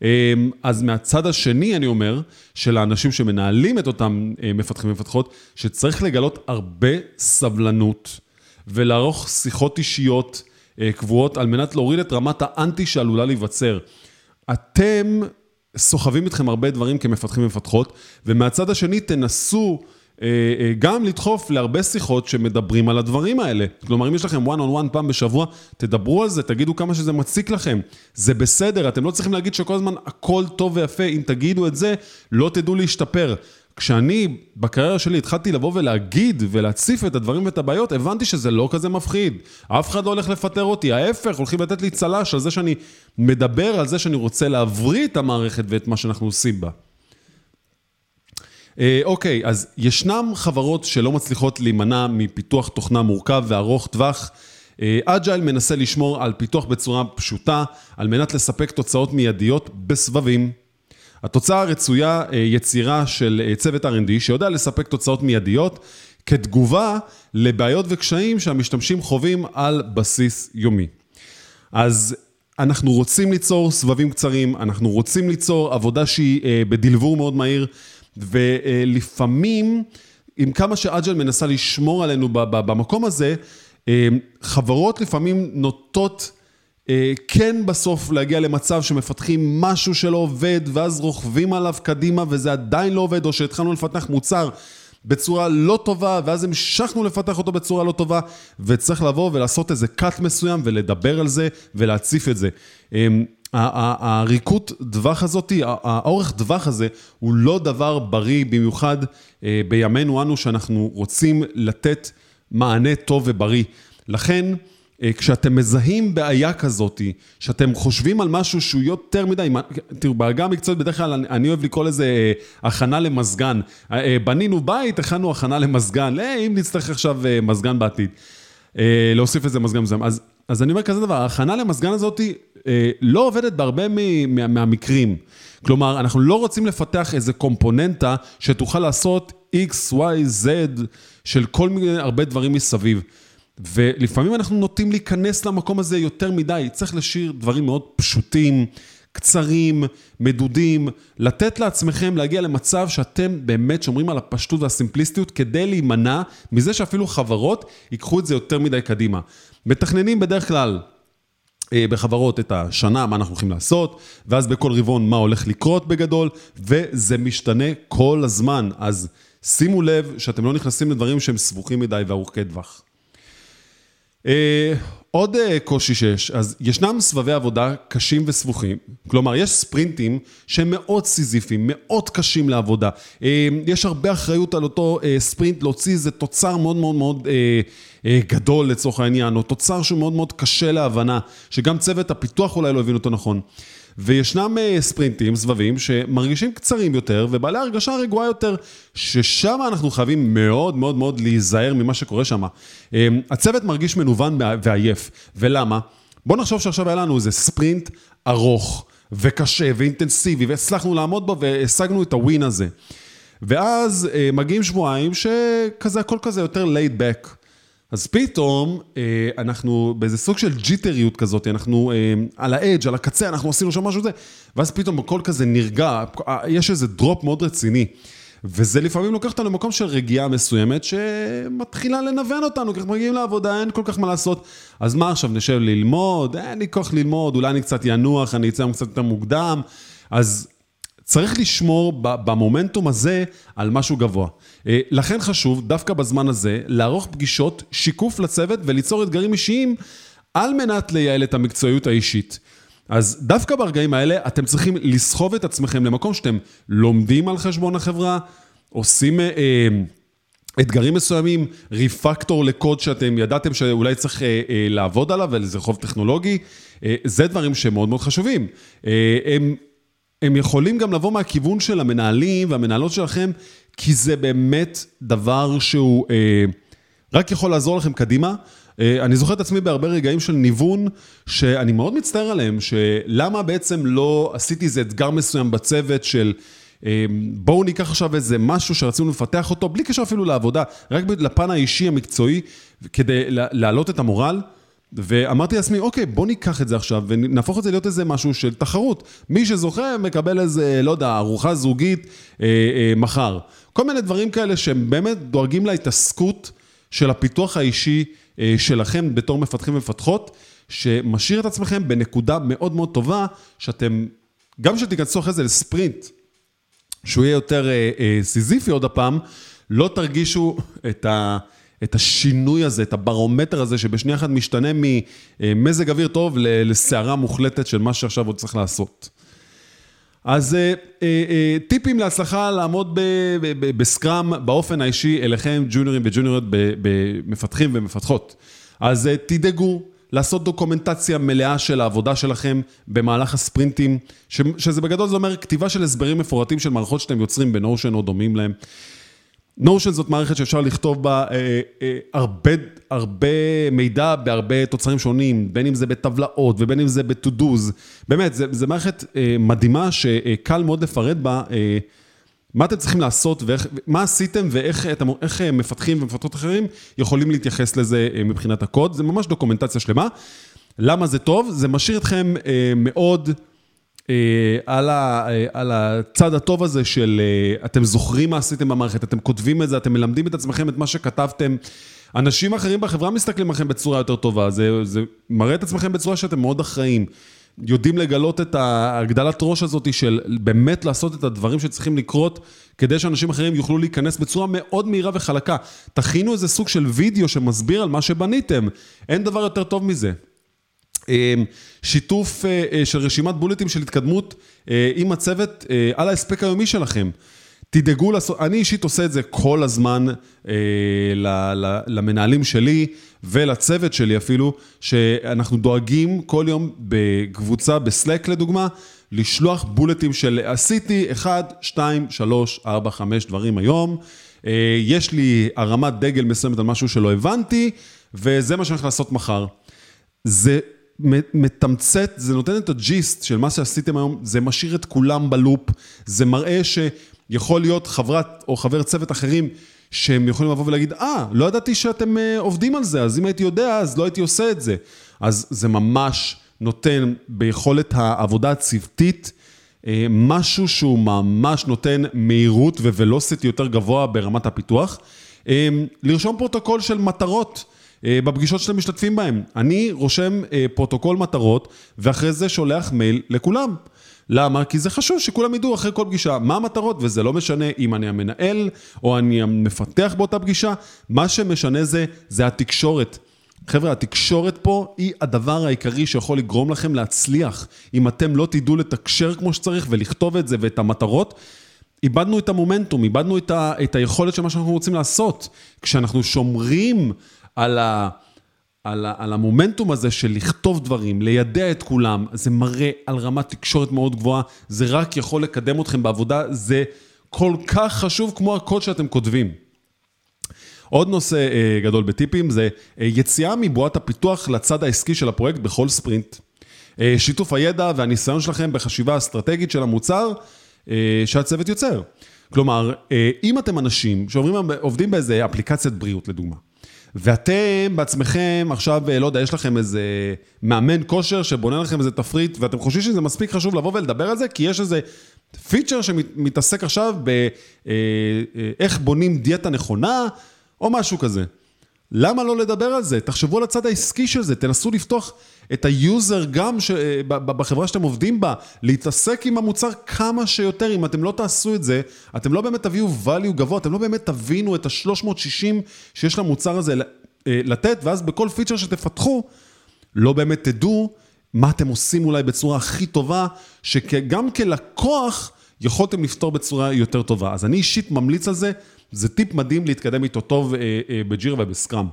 אמ, אז מהצד השני, אני אומר, של האנשים שמנהלים את אותם אה, מפתחים ומפתחות, שצריך לגלות הרבה סבלנות ולערוך שיחות אישיות אה, קבועות על מנת להוריד את רמת האנטי שעלולה להיווצר. אתם סוחבים איתכם הרבה דברים כמפתחים ומפתחות, ומהצד השני תנסו גם לדחוף להרבה שיחות שמדברים על הדברים האלה. כלומר, אם יש לכם one on one פעם בשבוע, תדברו על זה, תגידו כמה שזה מציק לכם. זה בסדר, אתם לא צריכים להגיד שכל הזמן הכל טוב ויפה, אם תגידו את זה, לא תדעו להשתפר. כשאני בקריירה שלי התחלתי לבוא ולהגיד ולהציף את הדברים ואת הבעיות, הבנתי שזה לא כזה מפחיד. אף אחד לא הולך לפטר אותי, ההפך, הולכים לתת לי צל"ש על זה שאני מדבר על זה שאני רוצה להבריא את המערכת ואת מה שאנחנו עושים בה. אה, אוקיי, אז ישנם חברות שלא מצליחות להימנע מפיתוח תוכנה מורכב וארוך טווח. אג'ייל מנסה לשמור על פיתוח בצורה פשוטה, על מנת לספק תוצאות מיידיות בסבבים. התוצאה הרצויה, יצירה של צוות R&D שיודע לספק תוצאות מיידיות כתגובה לבעיות וקשיים שהמשתמשים חווים על בסיס יומי. אז אנחנו רוצים ליצור סבבים קצרים, אנחנו רוצים ליצור עבודה שהיא בדלבור מאוד מהיר, ולפעמים, עם כמה שאג'ל מנסה לשמור עלינו במקום הזה, חברות לפעמים נוטות כן בסוף להגיע למצב שמפתחים משהו שלא עובד, ואז רוכבים עליו קדימה וזה עדיין לא עובד, או שהתחלנו לפתח מוצר בצורה לא טובה, ואז המשכנו לפתח אותו בצורה לא טובה, וצריך לבוא ולעשות איזה cut מסוים ולדבר על זה ולהציף את זה. הריקות טווח הזאת, האורך טווח הזה, הוא לא דבר בריא, במיוחד בימינו אנו, שאנחנו רוצים לתת מענה טוב ובריא. לכן, כשאתם מזהים בעיה כזאת, שאתם חושבים על משהו שהוא יותר מדי, תראו, בעגה המקצועית בדרך כלל אני אוהב לקרוא לזה הכנה למזגן. בנינו בית, הכנו הכנה למזגן, אם נצטרך עכשיו מזגן בעתיד, להוסיף איזה מזגן מזגן. אז, אז אני אומר כזה דבר, ההכנה למזגן הזאת לא עובדת בהרבה מהמקרים. כלומר, אנחנו לא רוצים לפתח איזה קומפוננטה שתוכל לעשות X, Y, Z של כל מיני, הרבה דברים מסביב. ולפעמים אנחנו נוטים להיכנס למקום הזה יותר מדי, צריך לשיר דברים מאוד פשוטים, קצרים, מדודים, לתת לעצמכם להגיע למצב שאתם באמת שומרים על הפשטות והסימפליסטיות כדי להימנע מזה שאפילו חברות ייקחו את זה יותר מדי קדימה. מתכננים בדרך כלל בחברות את השנה, מה אנחנו הולכים לעשות, ואז בכל רבעון מה הולך לקרות בגדול, וזה משתנה כל הזמן. אז שימו לב שאתם לא נכנסים לדברים שהם סבוכים מדי וארוכי טווח. עוד קושי שיש, אז ישנם סבבי עבודה קשים וסבוכים, כלומר יש ספרינטים שהם מאוד סיזיפיים, מאוד קשים לעבודה, יש הרבה אחריות על אותו ספרינט להוציא איזה תוצר מאוד מאוד מאוד גדול לצורך העניין, או תוצר שהוא מאוד מאוד קשה להבנה, שגם צוות הפיתוח אולי לא הבין אותו נכון. וישנם ספרינטים, סבבים, שמרגישים קצרים יותר ובעלי הרגשה רגועה יותר, ששם אנחנו חייבים מאוד מאוד מאוד להיזהר ממה שקורה שם. הצוות מרגיש מנוון ועייף, ולמה? בואו נחשוב שעכשיו היה לנו איזה ספרינט ארוך וקשה ואינטנסיבי, והצלחנו לעמוד בו והשגנו את הווין הזה. ואז מגיעים שבועיים שכזה, הכל כזה יותר laid back. אז פתאום אנחנו באיזה סוג של ג'יטריות כזאת, אנחנו על האדג', על הקצה, אנחנו עשינו שם משהו זה, ואז פתאום הכל כזה נרגע, יש איזה דרופ מאוד רציני. וזה לפעמים לוקח אותנו למקום של רגיעה מסוימת שמתחילה לנוון אותנו, כי אנחנו מגיעים לעבודה, אין כל כך מה לעשות. אז מה עכשיו, נשב ללמוד? אין לי כוח ללמוד, אולי אני קצת ינוח, אני אצא קצת יותר מוקדם. אז צריך לשמור במומנטום הזה על משהו גבוה. לכן חשוב, דווקא בזמן הזה, לערוך פגישות, שיקוף לצוות וליצור אתגרים אישיים על מנת לייעל את המקצועיות האישית. אז דווקא ברגעים האלה אתם צריכים לסחוב את עצמכם למקום שאתם לומדים על חשבון החברה, עושים אה, אתגרים מסוימים, ריפקטור לקוד שאתם ידעתם שאולי צריך אה, אה, לעבוד עליו, וזה חוב טכנולוגי, אה, זה דברים שמאוד מאוד חשובים. אה, הם... הם יכולים גם לבוא מהכיוון של המנהלים והמנהלות שלכם, כי זה באמת דבר שהוא אה, רק יכול לעזור לכם קדימה. אה, אני זוכר את עצמי בהרבה רגעים של ניוון, שאני מאוד מצטער עליהם, שלמה בעצם לא עשיתי איזה אתגר מסוים בצוות של... אה, בואו ניקח עכשיו איזה משהו שרצינו לפתח אותו, בלי קשר אפילו לעבודה, רק לפן האישי המקצועי, כדי להעלות את המורל. ואמרתי לעצמי, אוקיי, בוא ניקח את זה עכשיו ונהפוך את זה להיות איזה משהו של תחרות. מי שזוכה מקבל איזה, לא יודע, ארוחה זוגית אה, אה, מחר. כל מיני דברים כאלה שהם באמת דואגים להתעסקות של הפיתוח האישי אה, שלכם בתור מפתחים ומפתחות, שמשאיר את עצמכם בנקודה מאוד מאוד טובה, שאתם, גם כשתיכנסו אחרי זה לספרינט, שהוא יהיה יותר אה, אה, סיזיפי עוד הפעם, לא תרגישו את ה... את השינוי הזה, את הברומטר הזה, שבשנייה אחת משתנה ממזג אוויר טוב לסערה מוחלטת של מה שעכשיו עוד צריך לעשות. אז אה, אה, טיפים להצלחה לעמוד בסקראם באופן האישי אליכם, ג'וניורים וג'וניוריות, במפתחים ומפתחות. אז אה, תדאגו לעשות דוקומנטציה מלאה של העבודה שלכם במהלך הספרינטים, שזה בגדול זה אומר כתיבה של הסברים מפורטים של מערכות שאתם יוצרים בנושן או דומים להם. נושן זאת מערכת שאפשר לכתוב בה אה, אה, הרבה, הרבה מידע בהרבה תוצרים שונים, בין אם זה בטבלאות ובין אם זה ב-to-do's. באמת, זו מערכת אה, מדהימה שקל מאוד לפרט בה מה אתם צריכים לעשות ומה עשיתם ואיך מפתחים ומפתחות אחרים יכולים להתייחס לזה מבחינת הקוד. זה ממש דוקומנטציה שלמה. למה זה טוב? זה משאיר אתכם מאוד... אה, על, ה, אה, על הצד הטוב הזה של אה, אתם זוכרים מה עשיתם במערכת, אתם כותבים את זה, אתם מלמדים את עצמכם את מה שכתבתם. אנשים אחרים בחברה מסתכלים עליכם בצורה יותר טובה, זה, זה מראה את עצמכם בצורה שאתם מאוד אחראים. יודעים לגלות את הגדלת ראש הזאת של באמת לעשות את הדברים שצריכים לקרות כדי שאנשים אחרים יוכלו להיכנס בצורה מאוד מהירה וחלקה. תכינו איזה סוג של וידאו שמסביר על מה שבניתם. אין דבר יותר טוב מזה. אמ, שיתוף אה, אה, של רשימת בולטים של התקדמות אה, עם הצוות על ההספק היומי שלכם. תדאגו לעשות, אני אישית עושה את זה כל הזמן למנהלים שלי ולצוות שלי אפילו, שאנחנו דואגים כל יום בקבוצה בסלק לדוגמה, לשלוח בולטים של עשיתי 1, 2, 3, 4, 5 דברים היום. יש לי הרמת דגל מסוימת על משהו שלא הבנתי, וזה מה שאני הולך לעשות מחר. זה מתמצת, זה נותן את הג'יסט של מה שעשיתם היום, זה משאיר את כולם בלופ, זה מראה שיכול להיות חברת או חבר צוות אחרים שהם יכולים לבוא ולהגיד, אה, ah, לא ידעתי שאתם uh, עובדים על זה, אז אם הייתי יודע, אז לא הייתי עושה את זה. אז זה ממש נותן ביכולת העבודה הצוותית, uh, משהו שהוא ממש נותן מהירות velocity יותר גבוה ברמת הפיתוח. Uh, לרשום פרוטוקול של מטרות. אה, בפגישות שאתם משתתפים בהן. אני רושם אה, פרוטוקול מטרות, ואחרי זה שולח מייל לכולם. למה? כי זה חשוב שכולם ידעו אחרי כל פגישה מה המטרות, וזה לא משנה אם אני המנהל או אני המפתח באותה פגישה, מה שמשנה זה, זה התקשורת. חבר'ה, התקשורת פה היא הדבר העיקרי שיכול לגרום לכם להצליח. אם אתם לא תדעו לתקשר כמו שצריך ולכתוב את זה ואת המטרות, איבדנו את המומנטום, איבדנו את, ה, את היכולת של מה שאנחנו רוצים לעשות. כשאנחנו שומרים על, ה, על, ה, על המומנטום הזה של לכתוב דברים, לידע את כולם, זה מראה על רמת תקשורת מאוד גבוהה, זה רק יכול לקדם אתכם בעבודה, זה כל כך חשוב כמו הקוד שאתם כותבים. עוד נושא אה, גדול בטיפים זה אה, יציאה מבועת הפיתוח לצד העסקי של הפרויקט בכל ספרינט. אה, שיתוף הידע והניסיון שלכם בחשיבה האסטרטגית של המוצר שהצוות יוצר. כלומר, אם אתם אנשים שעובדים באיזה אפליקציית בריאות לדוגמה, ואתם בעצמכם עכשיו, לא יודע, יש לכם איזה מאמן כושר שבונה לכם איזה תפריט, ואתם חושבים שזה מספיק חשוב לבוא ולדבר על זה, כי יש איזה פיצ'ר שמתעסק עכשיו באיך אה, בונים דיאטה נכונה, או משהו כזה. למה לא לדבר על זה? תחשבו על הצד העסקי של זה, תנסו לפתוח את ה user גם ש... בחברה שאתם עובדים בה, להתעסק עם המוצר כמה שיותר, אם אתם לא תעשו את זה, אתם לא באמת תביאו value גבוה, אתם לא באמת תבינו את ה-360 שיש למוצר הזה אה, לתת, ואז בכל פיצ'ר שתפתחו, לא באמת תדעו מה אתם עושים אולי בצורה הכי טובה, שגם כלקוח יכולתם לפתור בצורה יותר טובה. אז אני אישית ממליץ על זה, זה טיפ מדהים להתקדם איתו טוב אה, אה, בג'ירה ובסקראם.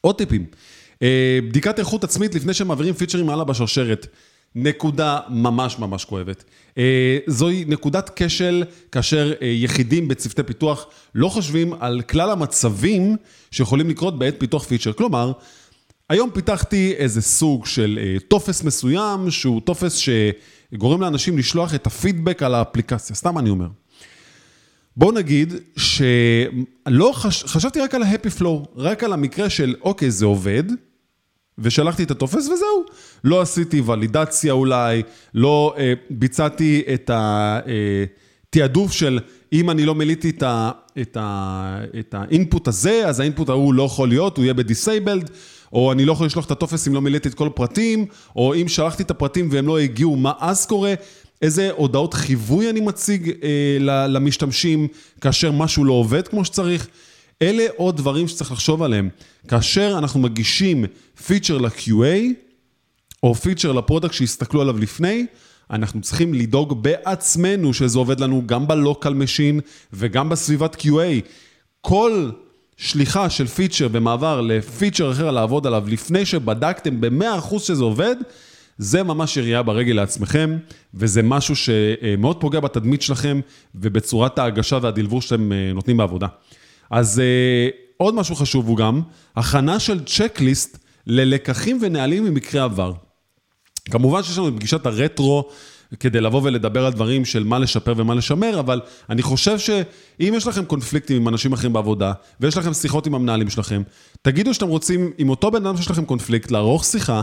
עוד טיפים. אה, בדיקת איכות עצמית לפני שמעבירים פיצ'רים הלאה בשרשרת. נקודה ממש ממש כואבת. אה, זוהי נקודת כשל כאשר אה, יחידים בצוותי פיתוח לא חושבים על כלל המצבים שיכולים לקרות בעת פיתוח פיצ'ר. כלומר, היום פיתחתי איזה סוג של טופס מסוים, שהוא טופס שגורם לאנשים לשלוח את הפידבק על האפליקציה, סתם אני אומר. בואו נגיד שלא, חש... חשבתי רק על ה-happy flow, רק על המקרה של אוקיי, זה עובד, ושלחתי את הטופס וזהו. לא עשיתי ולידציה אולי, לא אה, ביצעתי את התעדוף אה, של אם אני לא מילאתי את, את, את ה input הזה, אז ה input ההוא לא יכול להיות, הוא יהיה ב-disabled, או אני לא יכול לשלוח את הטופס אם לא מילאתי את כל הפרטים, או אם שלחתי את הפרטים והם לא הגיעו, מה אז קורה? איזה הודעות חיווי אני מציג אה, למשתמשים כאשר משהו לא עובד כמו שצריך. אלה עוד דברים שצריך לחשוב עליהם. כאשר אנחנו מגישים פיצ'ר ל-QA, או פיצ'ר ל product שהסתכלו עליו לפני, אנחנו צריכים לדאוג בעצמנו שזה עובד לנו גם ב local machine וגם בסביבת QA. כל שליחה של פיצ'ר במעבר לפיצ'ר אחר לעבוד עליו לפני שבדקתם ב-100% שזה עובד, זה ממש ירייה ברגל לעצמכם, וזה משהו שמאוד פוגע בתדמית שלכם ובצורת ההגשה והדלבור שאתם אה, נותנים בעבודה. אז אה, עוד משהו חשוב הוא גם, הכנה של checklist ללקחים ונהלים ממקרה עבר. כמובן שיש לנו את פגישת הרטרו, כדי לבוא ולדבר על דברים של מה לשפר ומה לשמר, אבל אני חושב שאם יש לכם קונפליקטים עם אנשים אחרים בעבודה, ויש לכם שיחות עם המנהלים שלכם, תגידו שאתם רוצים, עם אותו בן אדם שיש לכם קונפליקט, לערוך שיחה,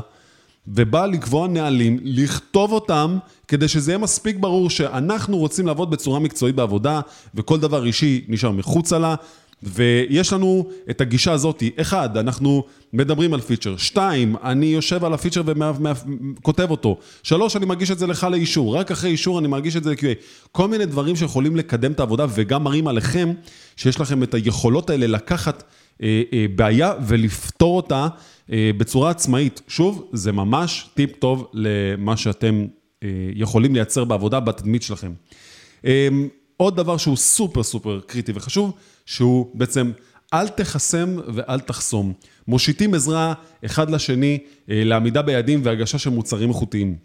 ובא לקבוע נהלים, לכתוב אותם, כדי שזה יהיה מספיק ברור שאנחנו רוצים לעבוד בצורה מקצועית בעבודה, וכל דבר אישי נשאר מחוצה לה. ויש לנו את הגישה הזאת, אחד, אנחנו מדברים על פיצ'ר, שתיים, אני יושב על הפיצ'ר וכותב אותו, שלוש, אני מגיש את זה לך לאישור, רק אחרי אישור אני מגיש את זה ל-QA. כל מיני דברים שיכולים לקדם את העבודה וגם מראים עליכם שיש לכם את היכולות האלה לקחת אה, אה, בעיה ולפתור אותה אה, בצורה עצמאית. שוב, זה ממש טיפ טוב למה שאתם אה, יכולים לייצר בעבודה, בתדמית שלכם. אה, עוד דבר שהוא סופר סופר קריטי וחשוב, שהוא בעצם אל תחסם ואל תחסום. מושיטים עזרה אחד לשני אה, לעמידה ביעדים והגשה של מוצרים איכותיים.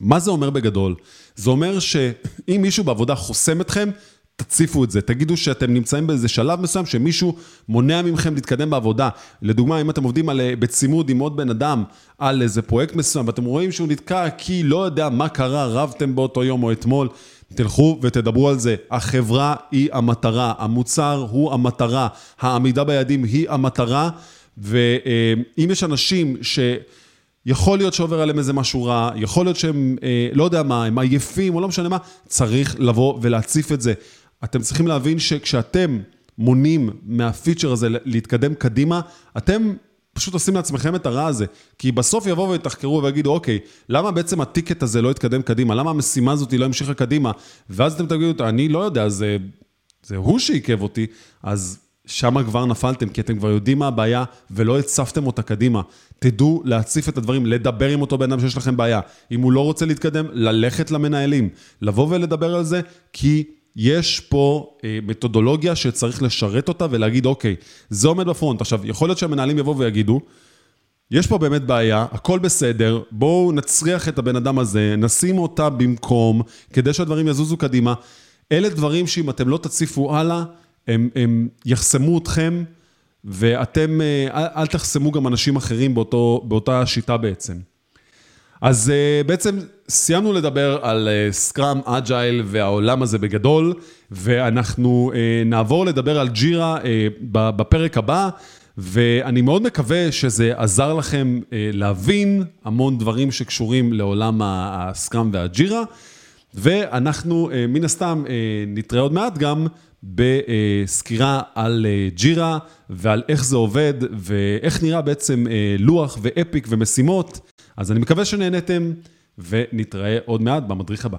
מה זה אומר בגדול? זה אומר שאם מישהו בעבודה חוסם אתכם, תציפו את זה, תגידו שאתם נמצאים באיזה שלב מסוים שמישהו מונע מכם להתקדם בעבודה. לדוגמה, אם אתם עובדים על, אה, בצימוד עם עוד בן אדם על איזה פרויקט מסוים, ואתם רואים שהוא נתקע כי לא יודע מה קרה, רבתם באותו יום או אתמול, תלכו ותדברו על זה. החברה היא המטרה, המוצר הוא המטרה, העמידה ביעדים היא המטרה, ואם יש אנשים ש... יכול להיות שעובר עליהם איזה משהו רע, יכול להיות שהם, אה, לא יודע מה, הם עייפים או לא משנה מה, צריך לבוא ולהציף את זה. אתם צריכים להבין שכשאתם מונעים מהפיצ'ר הזה להתקדם קדימה, אתם פשוט עושים לעצמכם את הרע הזה. כי בסוף יבואו ויתחקרו ויגידו, אוקיי, למה בעצם הטיקט הזה לא התקדם קדימה? למה המשימה הזאת לא המשיכה קדימה? ואז אתם תגידו, אני לא יודע, זה, זה הוא שעיכב אותי, אז שם כבר נפלתם, כי אתם כבר יודעים מה הבעיה ולא הצפתם אותה קדימה. תדעו להציף את הדברים, לדבר עם אותו בן אדם שיש לכם בעיה. אם הוא לא רוצה להתקדם, ללכת למנהלים. לבוא ולדבר על זה, כי יש פה אה, מתודולוגיה שצריך לשרת אותה ולהגיד, אוקיי, זה עומד בפרונט. עכשיו, יכול להיות שהמנהלים יבואו ויגידו, יש פה באמת בעיה, הכל בסדר, בואו נצריח את הבן אדם הזה, נשים אותה במקום, כדי שהדברים יזוזו קדימה. אלה דברים שאם אתם לא תציפו הלאה, הם, הם יחסמו אתכם, ואתם, אה, אל, אל תחסמו גם אנשים אחרים באותו, באותה שיטה בעצם. אז uh, בעצם סיימנו לדבר על סקראם, uh, אג'ייל והעולם הזה בגדול, ואנחנו uh, נעבור לדבר על ג'ירה uh, בפרק הבא, ואני מאוד מקווה שזה עזר לכם uh, להבין המון דברים שקשורים לעולם הסקראם והג'ירה, ואנחנו uh, מן הסתם uh, נתראה עוד מעט גם בסקירה על ג'ירה ועל איך זה עובד ואיך נראה בעצם לוח ואפיק ומשימות. אז אני מקווה שנהנתם, ונתראה עוד מעט במדריך הבא.